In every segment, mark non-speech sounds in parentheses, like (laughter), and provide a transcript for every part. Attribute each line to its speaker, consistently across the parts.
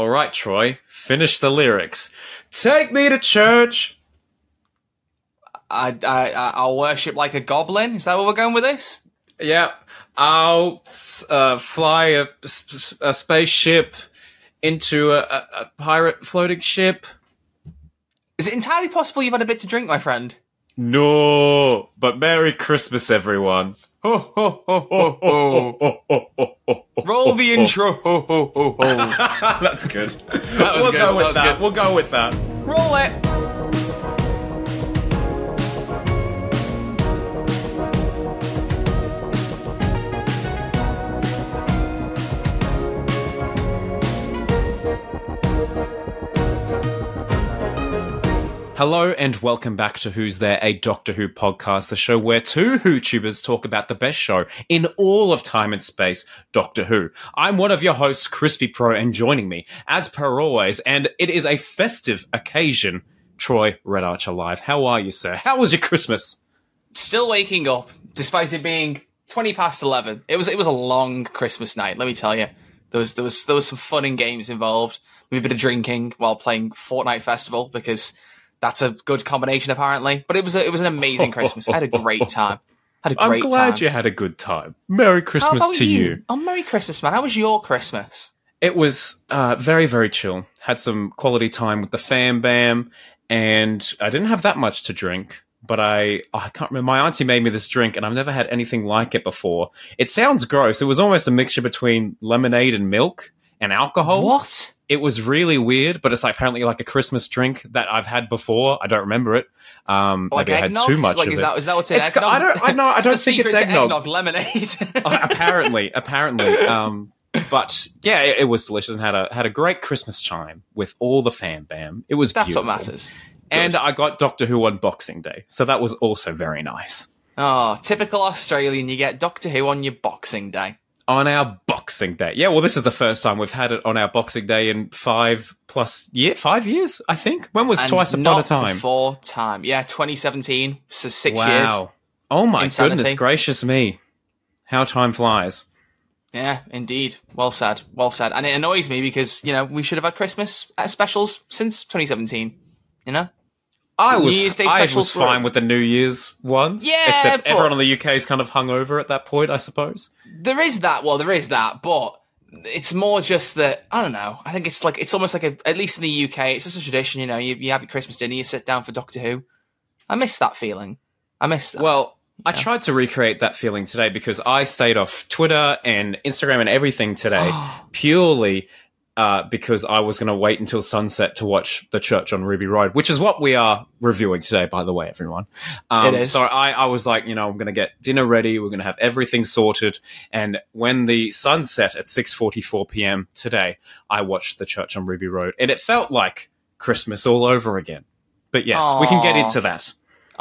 Speaker 1: All right, Troy, finish the lyrics. Take me to church.
Speaker 2: I, I, I'll worship like a goblin. Is that what we're going with this?
Speaker 1: Yeah, I'll uh, fly a spaceship into a, a, a pirate floating ship.
Speaker 2: Is it entirely possible you've had a bit to drink, my friend?
Speaker 1: No, but Merry Christmas, everyone.
Speaker 2: Ho, ho, ho, ho, ho. Roll the (laughs) intro. Ho, ho, ho, ho.
Speaker 1: That's good.
Speaker 2: That was
Speaker 1: we'll
Speaker 2: good,
Speaker 1: go with
Speaker 2: was
Speaker 1: that.
Speaker 2: good.
Speaker 1: We'll go with that.
Speaker 2: Roll it.
Speaker 1: Hello and welcome back to Who's There, a Doctor Who podcast, the show where two WhoTubers talk about the best show in all of time and space, Doctor Who. I'm one of your hosts, Crispy Pro, and joining me, as per always, and it is a festive occasion, Troy Red Archer Live. How are you, sir? How was your Christmas?
Speaker 2: Still waking up, despite it being twenty past eleven. It was it was a long Christmas night. Let me tell you, there was there was there was some fun and games involved. Maybe a bit of drinking while playing Fortnite Festival because that's a good combination apparently. But it was a, it was an amazing Christmas. I had a great time. Had a
Speaker 1: I'm glad
Speaker 2: time.
Speaker 1: you had a good time. Merry Christmas to you.
Speaker 2: Oh, Merry Christmas, man! How was your Christmas?
Speaker 1: It was uh, very, very chill. Had some quality time with the fam bam, and I didn't have that much to drink. But I, I can't remember. My auntie made me this drink, and I've never had anything like it before. It sounds gross. It was almost a mixture between lemonade and milk and alcohol.
Speaker 2: What?
Speaker 1: It was really weird, but it's like apparently like a Christmas drink that I've had before. I don't remember it. Um,
Speaker 2: Like
Speaker 1: maybe I had too much
Speaker 2: like,
Speaker 1: of
Speaker 2: is
Speaker 1: it.
Speaker 2: That, is that what's in
Speaker 1: It's-
Speaker 2: eggnog?
Speaker 1: I don't- I know- I (laughs) don't think it's
Speaker 2: to
Speaker 1: eggnog.
Speaker 2: lemonade.
Speaker 1: Uh, (laughs) apparently, apparently. Um, but yeah, it, it was delicious and had a had a great Christmas time with all the fam bam. It was
Speaker 2: That's
Speaker 1: beautiful.
Speaker 2: what matters.
Speaker 1: And I got Doctor Who on Boxing Day, so that was also very nice.
Speaker 2: Oh, typical Australian. You get Doctor Who on your Boxing Day.
Speaker 1: On our Boxing Day, yeah. Well, this is the first time we've had it on our Boxing Day in five plus year, five years, I think. When was
Speaker 2: And
Speaker 1: Twice Upon a Time?
Speaker 2: Before time. Yeah, 2017. So six years.
Speaker 1: wow. Oh my
Speaker 2: Insanity.
Speaker 1: goodness gracious me! How time flies.
Speaker 2: Yeah, indeed. Well said. Well said. And it annoys me because, you know, we should have had Christmas uh, specials since 2017. You know?
Speaker 1: I
Speaker 2: New
Speaker 1: was
Speaker 2: Year's Day
Speaker 1: I was fine with the New Year's ones.
Speaker 2: Yeah,
Speaker 1: except everyone in the UK is kind of hungover at that point, I suppose.
Speaker 2: There is that. Well, there is that. But it's more just that, I don't know. I think it's like, it's almost like, a, at least in the UK, it's just a tradition. You know, you, you have your Christmas dinner, you sit down for Doctor Who. I miss that feeling. I miss that.
Speaker 1: Well, I tried to recreate that feeling today because I stayed off Twitter and Instagram and everything today (gasps) purely uh, because I was going to wait until sunset to watch The Church on Ruby Road, which is what we are reviewing today, by the way, everyone. Um,
Speaker 2: It is.
Speaker 1: So I, I was like, you know, I'm going to get dinner ready. We're going to have everything sorted. And when the sun set at 6.44 p.m. today, I watched The Church on Ruby Road. And it felt like Christmas all over again. But yes, we can get into that.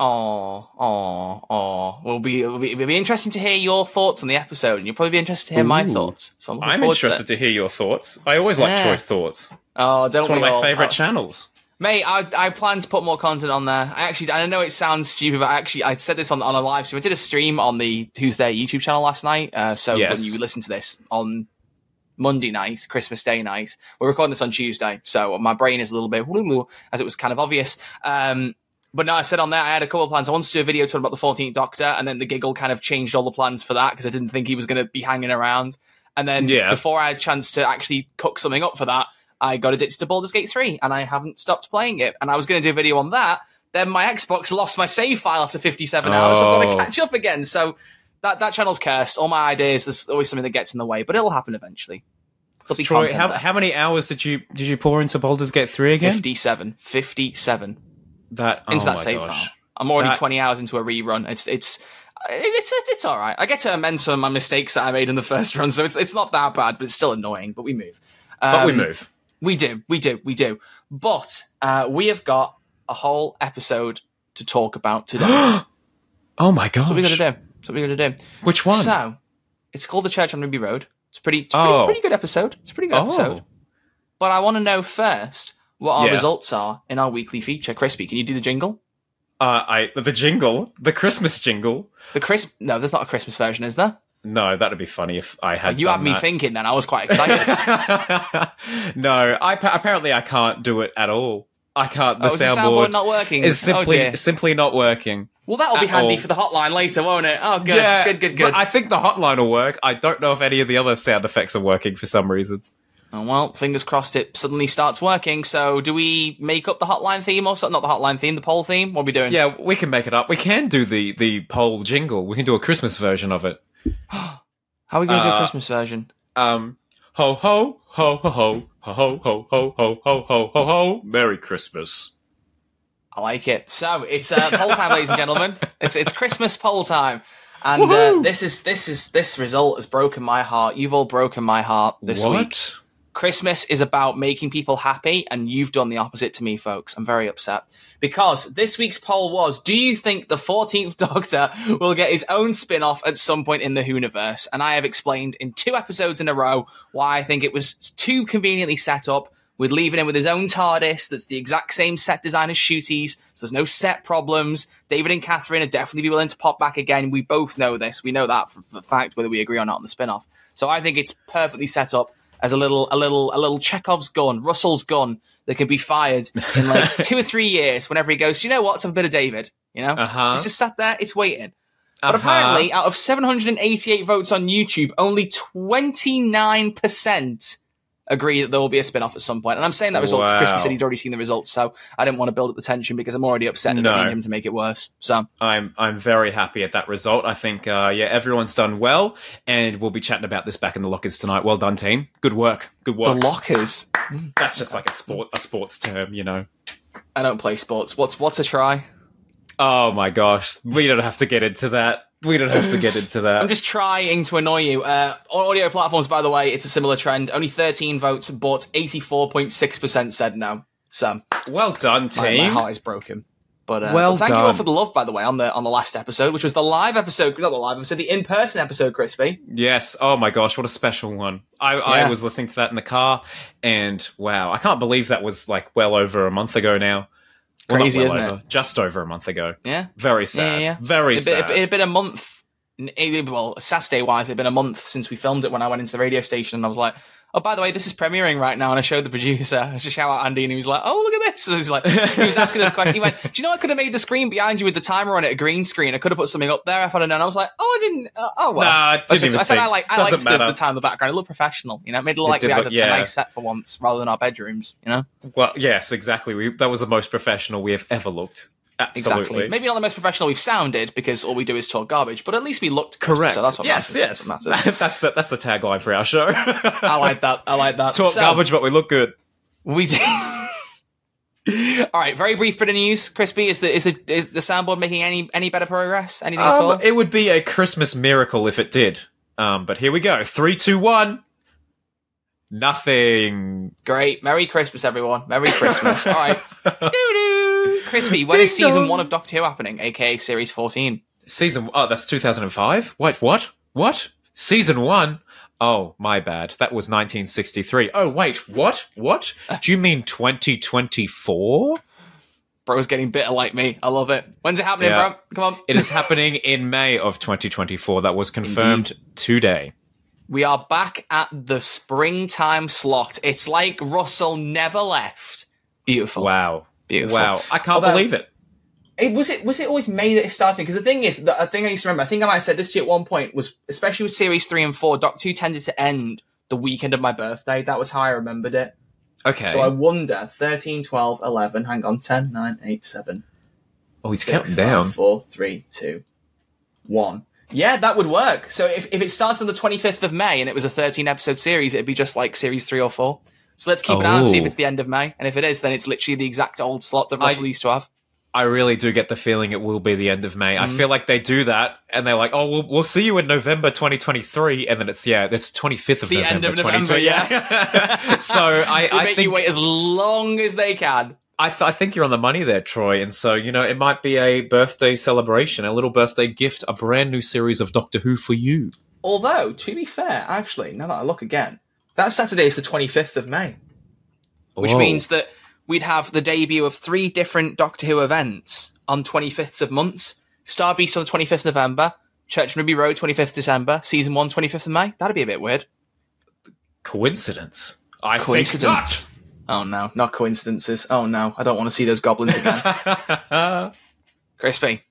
Speaker 2: Oh, oh, oh. Will be it'll, be it'll be interesting to hear your thoughts on the episode, and you'll probably be interested to hear my thoughts. So I'm,
Speaker 1: I'm interested to
Speaker 2: this.
Speaker 1: hear your thoughts. I always like
Speaker 2: Yeah.
Speaker 1: choice thoughts.
Speaker 2: Oh, don't
Speaker 1: It's one of my
Speaker 2: all?
Speaker 1: favorite
Speaker 2: Oh,
Speaker 1: channels.
Speaker 2: Mate, I, I plan to put more content on there. I actually, I know it sounds stupid, but I actually, I said this on, on a live stream. I did a stream on the Who's There YouTube channel last night. Uh, so
Speaker 1: Yes.
Speaker 2: when you listen to this on Monday night, Christmas Day night, we're recording this on Tuesday. So my brain is a little bit, as it was kind of obvious. Um, but no, I said on there, I had a couple of plans. I wanted to do a video talking about the 14th Doctor, and then the giggle kind of changed all the plans for that because I didn't think he was going to be hanging around. And then
Speaker 1: Yeah.
Speaker 2: before I had a chance to actually cook something up for that, I got addicted to Baldur's Gate 3 and I haven't stopped playing it. And I was going to do a video on that. Then my Xbox lost my save file after 57 hours. I've got
Speaker 1: Oh.
Speaker 2: to catch up again. So that, that channel's cursed. All my ideas, there's always something that gets in the way, but it'll happen eventually.
Speaker 1: Troy, how, how many hours did you did you pour into Baldur's Gate three again?
Speaker 2: 57. 57
Speaker 1: That oh
Speaker 2: into that
Speaker 1: my
Speaker 2: save
Speaker 1: gosh.
Speaker 2: file. I'm already
Speaker 1: That-
Speaker 2: 20 hours into a rerun. It's, it's, it's, it's all right. I get to amend some of my mistakes that I made in the first run. So it's, it's not that bad, but it's still annoying, but we move.
Speaker 1: But we
Speaker 2: Um,
Speaker 1: move.
Speaker 2: We do, we do, we do. But uh, we have got a whole episode to talk about today. (gasps)
Speaker 1: Oh my god!
Speaker 2: what we're gonna do. That's what we're gonna do.
Speaker 1: Which one?
Speaker 2: So it's called The Church on Ruby Road. It's pretty, it's pretty,
Speaker 1: Oh.
Speaker 2: pretty good episode. It's a pretty good
Speaker 1: Oh.
Speaker 2: episode. But I want to know first what our
Speaker 1: Yeah.
Speaker 2: results are in our weekly feature. Crispy, can you do the jingle?
Speaker 1: uh, I the jingle, the Christmas jingle.
Speaker 2: The Chris? No, there's not a Christmas version, is there?
Speaker 1: No, that'd be funny if I had.
Speaker 2: You had me
Speaker 1: that.
Speaker 2: thinking. Then I was quite excited. (laughs)
Speaker 1: no, I apparently I can't do it at all. I can't. The
Speaker 2: oh, is the
Speaker 1: soundboard,
Speaker 2: soundboard not working?
Speaker 1: is
Speaker 2: Oh,
Speaker 1: simply
Speaker 2: dear.
Speaker 1: simply not working.
Speaker 2: Well, that'll be handy
Speaker 1: all.
Speaker 2: for the hotline later, won't it? Oh, good, good, good, good.
Speaker 1: I think the hotline will work. I don't know if any of the other sound effects are working for some reason.
Speaker 2: Oh, well, fingers crossed it suddenly starts working. So, do we make up the hotline theme or something? Not the hotline theme, the poll theme? What are we doing?
Speaker 1: Yeah, we can make it up. We can do the the poll jingle. We can do a Christmas version of it.
Speaker 2: How are we going to do a
Speaker 1: Uh,
Speaker 2: Christmas version?
Speaker 1: Um, ho ho ho ho ho ho ho ho ho ho ho ho ho ho. Merry Christmas.
Speaker 2: I like it. So it's uh, poll time, ladies and gentlemen. It's it's Christmas poll time, and uh,
Speaker 1: Woohoo!
Speaker 2: this is this is this result has broken my heart. You've all broken my heart this
Speaker 1: what?
Speaker 2: Christmas is about making people happy, and you've done the opposite to me, folks. I'm very upset because this week's poll was: Do you think the 14th (laughs) Doctor will get his own spin-off at some point in the Whoniverse? And I have explained in two episodes in a row why I think it was too conveniently set up. With leaving him with his own TARDIS that's the exact same set design as Ncuti's, so there's no set problems. David and Catherine are definitely be willing to pop back again. We both know this. We know that for, for fact, whether we agree or not on the spin-off. So I think it's perfectly set up as a little, a little, a little Chekhov's gun, Russell's gun that can be fired in like (laughs) two or three years. Whenever he goes, "Do you know what? Let's have a bit of David. You know,
Speaker 1: Uh-huh.
Speaker 2: it's just sat there, it's waiting. But
Speaker 1: Uh-huh.
Speaker 2: apparently, out of 788 votes on YouTube, only 29% agree that there will be a spin off at some point. And I'm saying that result because Crispy
Speaker 1: Wow.
Speaker 2: said he'd already seen the results, so I didn't want to build up the tension because I'm already upset and I
Speaker 1: No.
Speaker 2: don't need him to make it worse. So,
Speaker 1: I'm I'm very happy at that result. I think uh, yeah, everyone's done well, and we'll be chatting about this back in the lockers tonight. Well done, team. Good work. Good work.
Speaker 2: the lockers.
Speaker 1: That's just like a sport a sports term, you know.
Speaker 2: I don't play sports. What's what's a try?
Speaker 1: Oh my gosh, we don't have to get into that. We don't have to get (sighs) into that.
Speaker 2: I'm just trying to annoy you. Uh, on audio platforms, by the way, it's a similar trend. Only 13 votes, but 84.6% said no. So
Speaker 1: well done,
Speaker 2: my, my heart is broken. But uh,
Speaker 1: Well
Speaker 2: thank you all for the love, by the way, on the on the last episode, which was the live episode, not the live episode, the in person episode, Crispy.
Speaker 1: Yes. Oh my gosh, what a special one. I, I was listening to that in the car, and wow, I can't believe that was like well over a month ago now. Well,
Speaker 2: Crazy,
Speaker 1: well
Speaker 2: isn't
Speaker 1: over, Just over a month ago.
Speaker 2: Yeah,
Speaker 1: Very
Speaker 2: yeah,
Speaker 1: sad.
Speaker 2: yeah.
Speaker 1: Very
Speaker 2: been,
Speaker 1: sad.
Speaker 2: it'd been a month. It- Well, Saturday wise, it'd been a month since we filmed it when I went into the radio station, and I was like, "Oh, by the way, this is premiering right now." And I showed the producer. I should shout out Andy, and he was like, "Oh, look at this!" So he was like, he was asking us questions. He went, "Do you know I could have made the screen behind you with the timer on it a green screen? I could have put something up there if I'd have known." I was like, "Oh, I didn't. Uh, oh well."
Speaker 1: Nah,
Speaker 2: I
Speaker 1: didn't
Speaker 2: said, I, said. I like I liked the, the time in the background. It looked professional, you know. It made it look like
Speaker 1: did
Speaker 2: we had
Speaker 1: look-
Speaker 2: a,
Speaker 1: yeah.
Speaker 2: a nice set for once, rather than our bedrooms, you know.
Speaker 1: Well, yes, exactly. We, that was the most professional we have ever looked. Absolutely.
Speaker 2: Exactly. Maybe not the most professional we've sounded because all we do is talk garbage, but at least we looked good.
Speaker 1: Correct.
Speaker 2: So that's what
Speaker 1: yes,
Speaker 2: matters.
Speaker 1: yes.
Speaker 2: That's what matters. (laughs)
Speaker 1: that's the that's the tagline for our show.
Speaker 2: I like that. I like that. (laughs)
Speaker 1: Talk
Speaker 2: So,
Speaker 1: garbage, but we look good.
Speaker 2: We do. (laughs) All right, very brief bit of news. Crispy, is the is the is the soundboard making any any better progress? Anything at all?
Speaker 1: Um, it would be a Christmas miracle if it did. Um, but here we go. Three, two, one. Nothing.
Speaker 2: Great. Merry Christmas, everyone. Merry Christmas. all right. Doo-doo. Crispy, when is
Speaker 1: Ding
Speaker 2: season
Speaker 1: dong.
Speaker 2: one of Doctor Who happening? AKA series fourteen.
Speaker 1: Season. Oh, that's 2005. Wait, what? What? Season one? Oh, my bad. That was 1963. Oh, wait, what? What? Do you mean 2024?
Speaker 2: Bro's getting bitter like me. I love it. When's it happening,
Speaker 1: Yeah.
Speaker 2: bro? Come on.
Speaker 1: It is happening in May of 2024. That was confirmed today.
Speaker 2: We are back at the springtime slot. It's like Russell never left. Beautiful.
Speaker 1: Wow.
Speaker 2: Beautiful.
Speaker 1: Wow. I can't
Speaker 2: Although-
Speaker 1: believe it.
Speaker 2: It, was it was it always May that it started? Because the thing is, the, a thing I used to remember, I think I might have said this to you at one point, was especially with series three and four, Doctor Who tended to end the weekend of my birthday. That was how I remembered it.
Speaker 1: Okay.
Speaker 2: So I wonder 13, 12, 11, hang on, 10, 9, 8, 7,
Speaker 1: oh, he's
Speaker 2: 6,
Speaker 1: counting
Speaker 2: 5,
Speaker 1: down.
Speaker 2: 4, 3, 2, 1. Yeah, that would work. So if, if it starts on the 25th of May and it was a 13 episode series, it'd be just like series 3 or 4. So let's keep an eye and see if
Speaker 1: Oh.
Speaker 2: it's the end of May. And if it is, then it's literally the exact old slot that
Speaker 1: I-
Speaker 2: used to have.
Speaker 1: I really do get the feeling it will be the end of May. I
Speaker 2: Mm.
Speaker 1: feel like they do that and they're like, oh, we'll, we'll see you in November 2023. And then it's, yeah, it's 25th of
Speaker 2: The
Speaker 1: November
Speaker 2: end of November, yeah. (laughs)
Speaker 1: so (laughs) I,
Speaker 2: They
Speaker 1: I
Speaker 2: make
Speaker 1: think
Speaker 2: you wait as long as they can.
Speaker 1: I, th- I think you're on the money there, Troy. And so, you know, it might be a birthday celebration, a little birthday gift, a brand new series of Doctor Who for you.
Speaker 2: Although, to be fair, actually, now that I look again, that Saturday is the 25th of May, which
Speaker 1: Whoa.
Speaker 2: means that we'd have the debut of three different Doctor Who events on 25th of months. Starbeast on the 25th of November, Church on Ruby Road, 25th December. Season 1, 25th of May. That'd be a bit weird.
Speaker 1: Coincidence? I
Speaker 2: Coincidence. Oh no, not coincidences. Oh no, I don't want to see those goblins again. (laughs) Crispy,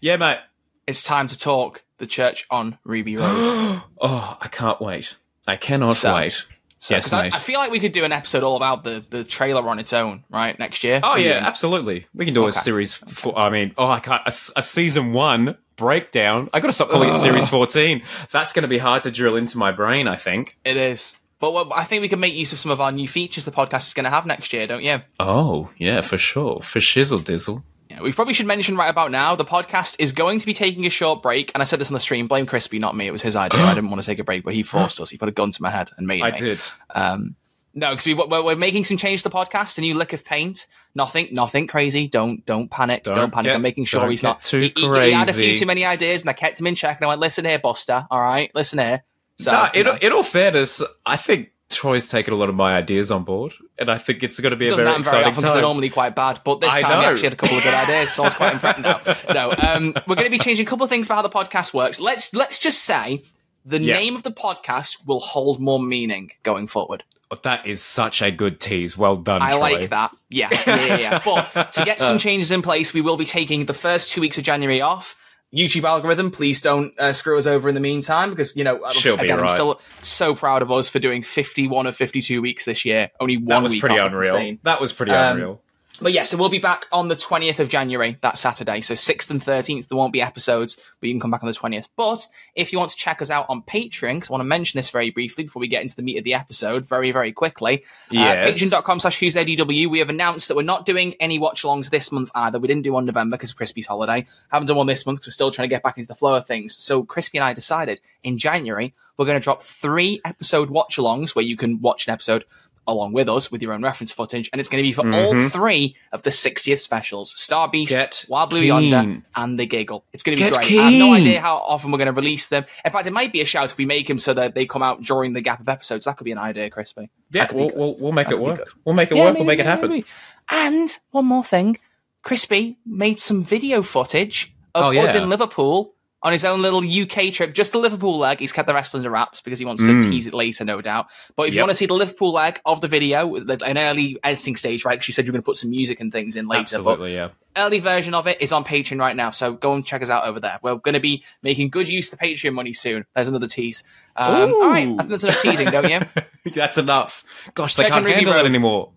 Speaker 1: yeah, mate.
Speaker 2: it's time to talk the church on Ruby Road. (gasps)
Speaker 1: oh, I can't wait. I cannot
Speaker 2: So-
Speaker 1: wait.
Speaker 2: So,
Speaker 1: yes,
Speaker 2: 'cause I,
Speaker 1: mate.
Speaker 2: I feel like we could do an episode all about the, the trailer on its own, right? Next year.
Speaker 1: Oh yeah,
Speaker 2: Brilliant.
Speaker 1: absolutely. We can do a series. For, I mean, oh, I can't. A, a season one breakdown. I got to stop calling it series fourteen. That's going to be hard to drill into my brain. I think.
Speaker 2: It is. But well, I think we can make use of some of our new features the podcast is going to have next year, don't you?
Speaker 1: Oh yeah, for sure. For shizzle dizzle.
Speaker 2: We probably should mention right about now the podcast is going to be taking a short break. And I said this on the stream. Blame Crispy, not me. It was his idea. I didn't want to take a break, but he forced us. He put a gun to my head and made it.
Speaker 1: I
Speaker 2: me.
Speaker 1: did.
Speaker 2: Um, no, because we, we're, we're making some change to the podcast. A new lick of paint. Nothing, nothing crazy. Don't, don't panic. Don't,
Speaker 1: Don't
Speaker 2: panic.
Speaker 1: get-
Speaker 2: I'm making sure he's not
Speaker 1: too
Speaker 2: he, he- he had a few too many ideas, and I kept him in check. And I went, "Listen here, Buster. All right, listen here." So,
Speaker 1: no,
Speaker 2: you
Speaker 1: in,
Speaker 2: know,
Speaker 1: in all fairness, I think Troy's taken a lot of my ideas on board, and I think it's going to be
Speaker 2: it
Speaker 1: a very
Speaker 2: happen very
Speaker 1: exciting
Speaker 2: often because they're
Speaker 1: time.
Speaker 2: normally quite bad. But this
Speaker 1: I
Speaker 2: time we
Speaker 1: know.
Speaker 2: actually had a couple of good (laughs) ideas, so I was quite impressed. No, no. Um, we're going to be changing a couple of things about how the podcast works. Let's let's just say the
Speaker 1: Yeah.
Speaker 2: name of the podcast will hold more meaning going forward.
Speaker 1: Oh, that is such a good tease. Well done.
Speaker 2: I
Speaker 1: Troy.
Speaker 2: like that. Yeah, yeah, yeah, yeah. But to get some (laughs) changes in place, we will be taking the first two weeks of January off. YouTube algorithm, please don't uh, screw us over in the meantime because, you know, I'm-
Speaker 1: She'll
Speaker 2: again, I'm still so proud of us for doing 51 of 52 weeks this year. Only one
Speaker 1: That was
Speaker 2: week
Speaker 1: pretty. Unreal. That was pretty
Speaker 2: Um,
Speaker 1: unreal.
Speaker 2: But yeah, so we'll be back on the 20th of January, that Saturday. So 6th and 13th, there won't be episodes, but you can come back on the 20th. But if you want to check us out on Patreon, because I want to mention this very briefly before we get into the meat of the episode, very, very quickly.
Speaker 1: Yes.
Speaker 2: Uh, Patreon.com slash Who's There DW. We have announced that we're not doing any watch alongs this month either. We didn't do one November because of Crispy's holiday. Haven't done one this month because we're still trying to get back into the flow of things. So Crispy and I decided in January, we're going to drop three episode watch alongs where you can watch an episode along with us with your own reference footage, and it's going to be for all mm-hmm. three of the 60th specials: Star Beast,
Speaker 1: Get
Speaker 2: Wild Blue
Speaker 1: keen.
Speaker 2: Yonder, and The Giggle. It's going to be
Speaker 1: Get
Speaker 2: great. I have no idea how often we're going to release them. In fact, it might be a shout if we make them so that they come out during the gap of episodes. That could be an idea, Crispy.
Speaker 1: Yeah,
Speaker 2: that could be
Speaker 1: we'll, we'll, we'll make
Speaker 2: That
Speaker 1: it work. We'll make it
Speaker 2: Yeah,
Speaker 1: work. We'll
Speaker 2: maybe,
Speaker 1: make it happen.
Speaker 2: maybe. And one more thing, Crispy made some video footage of
Speaker 1: Oh, yeah.
Speaker 2: us in Liverpool on his own little UK trip, just the Liverpool leg. He's kept the rest under wraps because he wants to
Speaker 1: Mm.
Speaker 2: tease it later, no doubt. But if you want to see the Liverpool leg of the video, an early editing stage, right? 'cause you said you were going to put some music and things in later.
Speaker 1: Absolutely, yeah.
Speaker 2: Early version of it is on Patreon right now, so go and check us out over there. We're going to be making good use of the Patreon money soon. There's another tease. Um, all right, I think that's enough teasing, don't you? (laughs)
Speaker 1: That's enough. Gosh, they can't handle it anymore.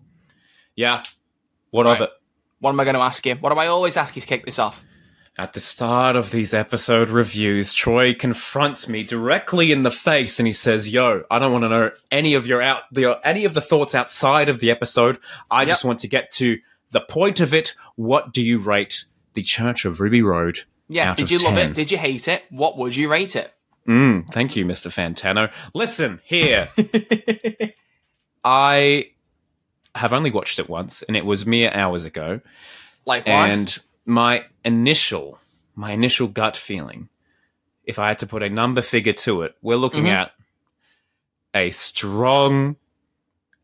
Speaker 1: Yeah. What of it?
Speaker 2: What am I going to ask you? What do I always ask you to kick this off?
Speaker 1: At the start of these episode reviews, Troy confronts me directly in the face and he says, "Yo, I don't want to know any of your out the any of the thoughts outside of the episode. I just want to get to the point of it. What do you rate the Church of Ruby Road?"
Speaker 2: Yeah, did you love it? Did you hate it? What would you rate it?
Speaker 1: Mm, thank you, Mr. Fantano. Listen here. (laughs) I have only watched it once, and it was mere hours ago.
Speaker 2: Likewise.
Speaker 1: And my initial, my initial gut feeling, if I had to put a number figure to it, we're looking
Speaker 2: Mhm.
Speaker 1: at a strong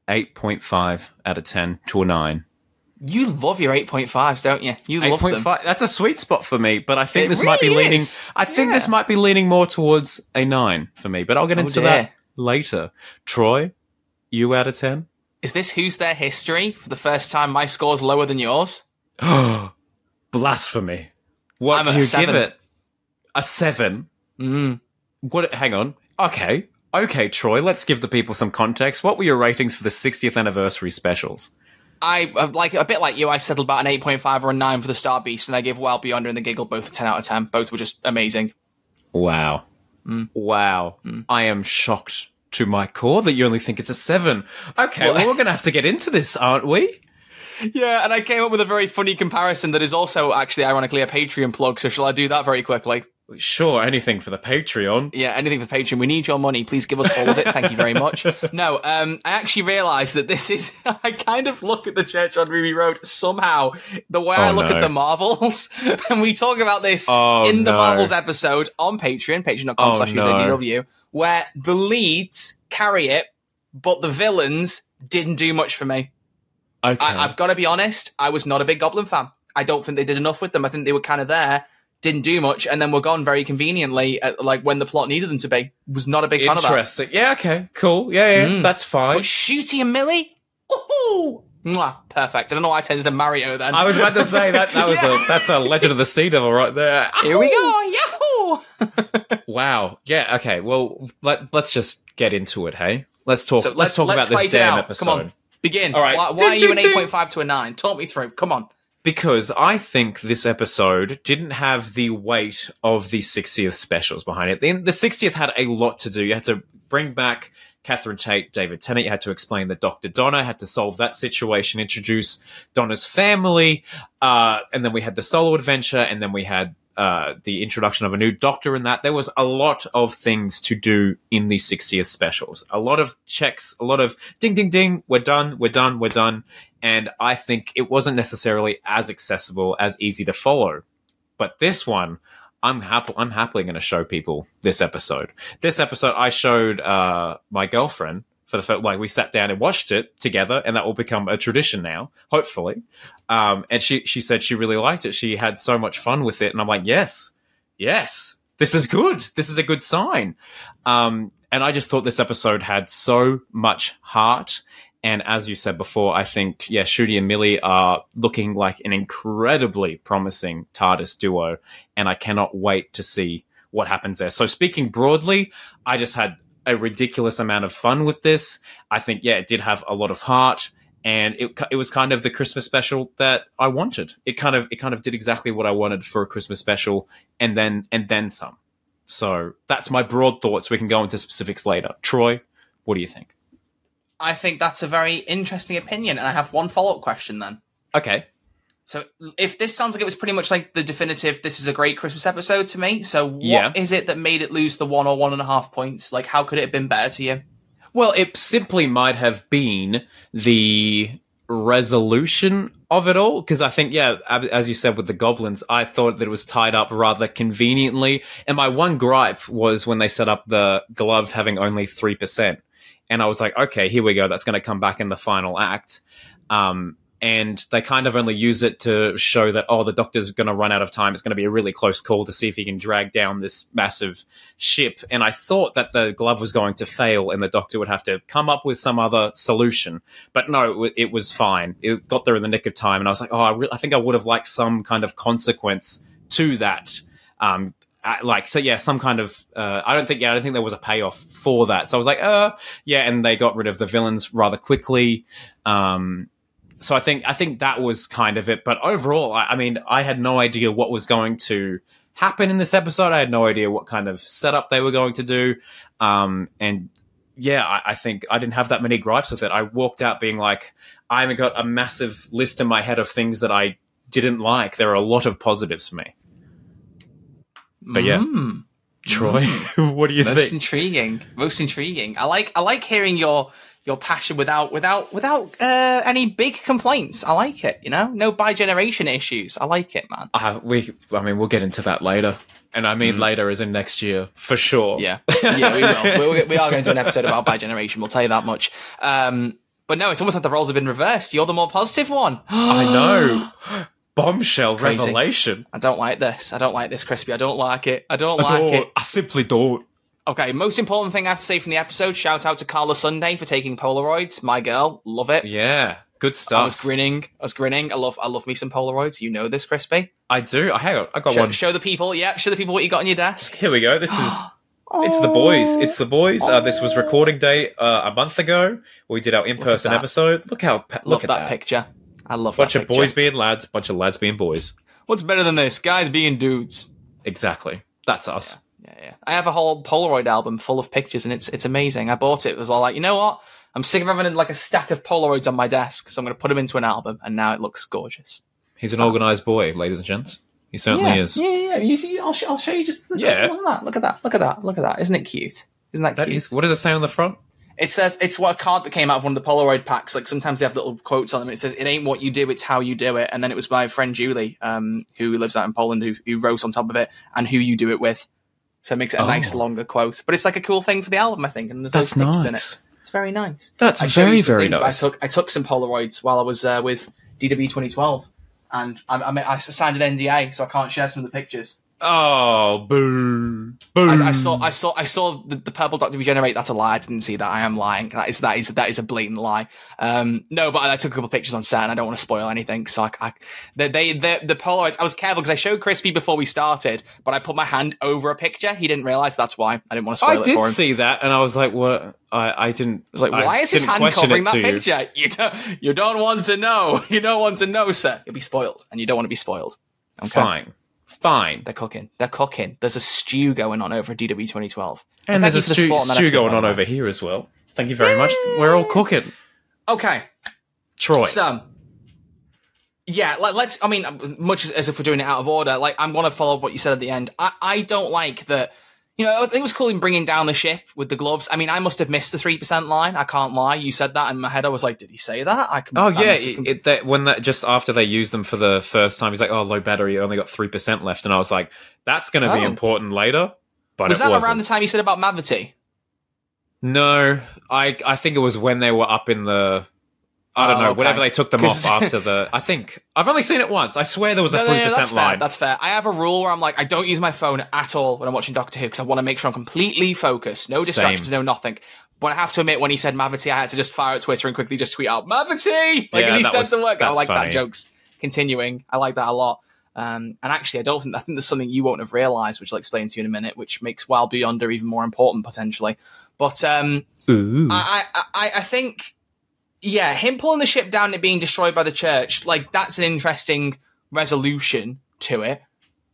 Speaker 1: 8.5 out of 10 to a 9.
Speaker 2: you love your 8.5s, don't you? You love them.
Speaker 1: that's a sweet spot for me, but I think
Speaker 2: It
Speaker 1: this might be
Speaker 2: really
Speaker 1: leaning,
Speaker 2: is.
Speaker 1: I think this might be leaning more towards a 9 for me, but I'll get
Speaker 2: Oh,
Speaker 1: into that later. Troy, you out of 10?
Speaker 2: Is this Who's There History? For the first time, my score's lower than yours. (gasps) (gasps)
Speaker 1: Blasphemy. What
Speaker 2: I'm
Speaker 1: do
Speaker 2: at
Speaker 1: you
Speaker 2: seven.
Speaker 1: give it? A 7?
Speaker 2: Mm.
Speaker 1: What? Hang on. Okay, okay, Troy. Let's give the people some context. What were your ratings for the 60th anniversary specials?
Speaker 2: I uh, like a bit like you. I settled about an 8.5 or a 9 for the Star Beast, and I gave Wild Beyonder and the Giggle both a 10 out of 10. Both were just amazing.
Speaker 1: Wow,
Speaker 2: Mm.
Speaker 1: wow. I am shocked to my core that you only think it's a seven. Okay,
Speaker 2: Well-
Speaker 1: well, we're gonna have to get into this, aren't we?
Speaker 2: Yeah, and I came up with a very funny comparison that is also actually, ironically, a Patreon plug. So shall I do that very quickly?
Speaker 1: Sure, anything for the Patreon.
Speaker 2: Yeah, anything for Patreon. We need your money. Please give us all of it. Thank you very much. (laughs) No, um, I actually realised that this is. (laughs) I kind of look at the church on Ruby Road somehow the way I
Speaker 1: Oh,
Speaker 2: look
Speaker 1: no.
Speaker 2: at the Marvels, (laughs) and we talk about this
Speaker 1: Oh,
Speaker 2: in the
Speaker 1: no.
Speaker 2: Marvels episode on Patreon, patreon.com
Speaker 1: Oh,
Speaker 2: slash
Speaker 1: no.
Speaker 2: UZDW, where the leads carry it, but the villains didn't do much for me.
Speaker 1: Okay.
Speaker 2: I, I've got to be honest. I was not a big Goblin fan. I don't think they did enough with them. I think they were kind of there didn't do much, and then were gone very conveniently, at, like when the plot needed them to be. Was not a big fan of that.
Speaker 1: Interesting. Yeah. Okay. Cool. Yeah. Yeah.
Speaker 2: Mm.
Speaker 1: That's fine.
Speaker 2: But Ncuti and Millie, ooh, mwah, perfect. I don't know why I tended to her then.
Speaker 1: I was about to say that that was a (laughs) that's a Legend of the Sea Devil right there.
Speaker 2: Here we go, yahoo! (laughs)
Speaker 1: Wow. Yeah. Okay. Well, let, let's just get into it. Hey, let's talk.
Speaker 2: So
Speaker 1: let's,
Speaker 2: let's-
Speaker 1: talk
Speaker 2: let's
Speaker 1: about this damn episode.
Speaker 2: Begin.
Speaker 1: All right.
Speaker 2: Why, why are you an
Speaker 1: Ding, ding, ding.
Speaker 2: 8.5 to a 9? Talk me through. Come on.
Speaker 1: because I think this episode didn't have the weight of the 60th specials behind it. The, the 60th had a lot to do. You had to bring back Catherine Tate, David Tennant. You had to explain that Dr. Donna had to solve that situation, introduce Donna's family, uh, and then we had the solo adventure, and then we had uh, the introduction of a new doctor in that. There was a lot of things to do in the 60th specials. A lot of checks, a lot of ding, ding, ding, we're done, we're done, we're done. And I think it wasn't necessarily as accessible, as easy to follow. But this one, I'm happy. I'm happily going to show people this episode. This episode, I showed uh, my girlfriend for the first. Like we sat down and watched it together, and that will become a tradition now, hopefully. Um, and she she said she really liked it. She had so much fun with it, and I'm like, yes, yes, this is good. This is a good sign. Um, and I just thought this episode had so much heart. And as you said before, I think, yeah, Ncuti and Millie are looking like an incredibly promising TARDIS duo. And I cannot wait to see what happens there. So, speaking broadly, I just had a ridiculous amount of fun with this. I think, yeah, it did have a lot of heart. And it, it was kind of the Christmas special that I wanted. It kind of it kind of did exactly what I wanted for a Christmas special, and then and then some. So that's my broad thoughts. We can go into specifics later. Troy, what do you think?
Speaker 2: I think that's a very interesting opinion, and I have one follow up question then.
Speaker 1: Okay.
Speaker 2: So, if this sounds like it was pretty much like the definitive, this is a great Christmas episode to me. So, what is
Speaker 1: Yeah.
Speaker 2: it that made it lose the one or one and a half points? Like, how could it have been better to you?
Speaker 1: Well, it simply might have been the resolution of it all because I think, yeah, as you said with the goblins, I thought that it was tied up rather conveniently. And my one gripe was when they set up the glove having only three percent, and I was like, okay, here we go. That's going to come back in the final act. Um, and they kind of only use it to show that oh the doctor's going to run out of time. It's going to be a really close call to see if he can drag down this massive ship. And i thought that the glove was going to fail and the doctor would have to come up with some other solution. But no it, it was fine. It got there in the nick of time. And i was like oh i, re- I think i would have liked some kind of consequence to that. Um, like so yeah some kind of uh, i don't think yeah i don't think there was a payoff for that. So i was like uh yeah and they got rid of the villains rather quickly. Um so I think I think that was kind of it. But overall, I, I mean, I had no idea what was going to happen in this episode. I had no idea what kind of setup they were going to do. Um, and yeah, I, I think I didn't have that many gripes with it. I walked out being like, I haven't got a massive list in my head of things that I didn't like. There are a lot of positives for me. But yeah.
Speaker 2: Mm.
Speaker 1: Troy, (laughs) what do you
Speaker 2: most
Speaker 1: think?
Speaker 2: Most intriguing most intriguing i like i like hearing your your passion without without without uh, any big complaints. I like it you know? No bi-generation issues. I like it man.
Speaker 1: Uh, we, I mean, we'll get into that later. And I mean later as in next year, for sure.
Speaker 2: yeah. Yeah we will. We, we are going to do an episode about bi-generation. We'll tell you that much. Um but no it's almost like the roles have been reversed. You're the more positive one. (gasps)
Speaker 1: I know. Bombshell revelation.
Speaker 2: i don't like this. I don't like this crispy. I don't like it. I don't
Speaker 1: I
Speaker 2: like
Speaker 1: don't.
Speaker 2: it.
Speaker 1: I simply don't.
Speaker 2: Okay most important thing i have to say from the episode shout out to carla sunday for taking polaroids my girl love it
Speaker 1: Yeah, good stuff.
Speaker 2: I was grinning. I was grinning. I love. I love me some Polaroids. You know this, Crispy.
Speaker 1: I do. I hang on. I got
Speaker 2: Show,
Speaker 1: one.
Speaker 2: show the people. Yeah, show the people what you got on your desk.
Speaker 1: Here we go. This is. (gasps) It's the boys. It's the boys. Uh, this was recording day uh, a month ago. We did our in-person
Speaker 2: that.
Speaker 1: episode. Look how pa-
Speaker 2: Love
Speaker 1: look at
Speaker 2: that,
Speaker 1: that.
Speaker 2: picture. I love that picture.
Speaker 1: Bunch of
Speaker 2: picture.
Speaker 1: boys being lads. Bunch of lads being boys.
Speaker 2: What's better than this? Guys being dudes.
Speaker 1: Exactly. That's us.
Speaker 2: Yeah, yeah. I have a whole Polaroid album full of pictures, and it's it's amazing. I bought it. It was all like, you know what? I'm sick of having like a stack of Polaroids on my desk, so I'm going to put them into an album, and now it looks gorgeous.
Speaker 1: He's an organised boy, ladies and gents. He certainly
Speaker 2: yeah,
Speaker 1: is.
Speaker 2: yeah, yeah. You see, I'll, sh- I'll show you just. Look,
Speaker 1: Yeah.
Speaker 2: Look at that. Look at that. Look at that. Look at that. Isn't it cute? Isn't that,
Speaker 1: That
Speaker 2: cute?
Speaker 1: is. What does it say on the front?
Speaker 2: It's a it's what a card that came out of one of the Polaroid packs. Like sometimes they have little quotes on them. It says, "It ain't what you do, it's how you do it." And then it was my friend Julie, um, who lives out in Poland, who, who wrote on top of it, "And who you do it with." So it makes it a nice
Speaker 1: Oh.
Speaker 2: longer quote. But it's like a cool thing for the album, I think. And there's
Speaker 1: That's
Speaker 2: pictures in it. It's very nice.
Speaker 1: That's
Speaker 2: I
Speaker 1: very very
Speaker 2: things,
Speaker 1: nice.
Speaker 2: I took I took some Polaroids while I was uh, with DW 2012, and I, I, I signed an NDA, so I can't share some of the pictures.
Speaker 1: Oh, boo, boo!
Speaker 2: I, I saw, I saw, I saw the, the purple Doctor regenerate. That's a lie. I didn't see that. I am lying. That is that is that is a blatant lie. Um, no, but I, I took a couple pictures on set, and I don't want to spoil anything. So I, I they, they the, the Polaroids. I was careful because I showed Crispy before we started, but I put my hand over a picture. He didn't realize that's why I didn't want to spoil
Speaker 1: I
Speaker 2: it
Speaker 1: did
Speaker 2: for him.
Speaker 1: see that, and I was like, "What?" I, I didn't.
Speaker 2: I was like, why is his hand covering that picture? You. (laughs) you don't, you don't want to know. (laughs) You don't want to know, sir. You'll be spoiled, and you don't want to be spoiled.
Speaker 1: Okay. Fine, fine.
Speaker 2: They're cooking. They're cooking. There's a stew going on over at DW 2012.
Speaker 1: And there's a stew, stew going on over here as well. Thank you very much. We're all cooking.
Speaker 2: Okay,
Speaker 1: Troy.
Speaker 2: So, yeah, like, let's. I mean, much as, as if we're doing it out of order, like I'm going to follow up what you said at the end. I, I don't like that. You know, I think it was cool in bringing down the ship with the gloves. I mean, I must have missed the three percent line. I can't lie. You said that in my head. I was like, did he say that? I can,
Speaker 1: Oh
Speaker 2: I
Speaker 1: yeah, it, it, that, when that just after they used them for the first time, he's like, "Oh, low battery, only got three percent left," and I was like, "That's going to be
Speaker 2: Oh.
Speaker 1: important later." But
Speaker 2: was that
Speaker 1: wasn't.
Speaker 2: around the time you said about Mavity?
Speaker 1: No, I I think it was when they were up in the. I don't
Speaker 2: Oh,
Speaker 1: know.
Speaker 2: okay.
Speaker 1: Whenever they took them off (laughs) after the, I think I've only seen it once. I swear there was a
Speaker 2: No, no,
Speaker 1: three
Speaker 2: no, that's
Speaker 1: percent
Speaker 2: fair.
Speaker 1: line.
Speaker 2: That's fair. I have a rule where I'm like, I don't use my phone at all when I'm watching Doctor Who because I want to make sure I'm completely focused. No distractions, no nothing. But I have to admit, when he said Mavity, I had to just fire at Twitter and quickly just tweet out Mavity, like
Speaker 1: Yeah,
Speaker 2: he said
Speaker 1: was-
Speaker 2: the word. I like
Speaker 1: funny.
Speaker 2: that jokes continuing. I like that a lot. Um, and actually, I don't think I think there's something you won't have realised, which I'll explain to you in a minute, which makes Wild Beyonder even more important potentially. But um, I, I, I think, yeah, him pulling the ship down and it being destroyed by the church, like that's an interesting resolution to it.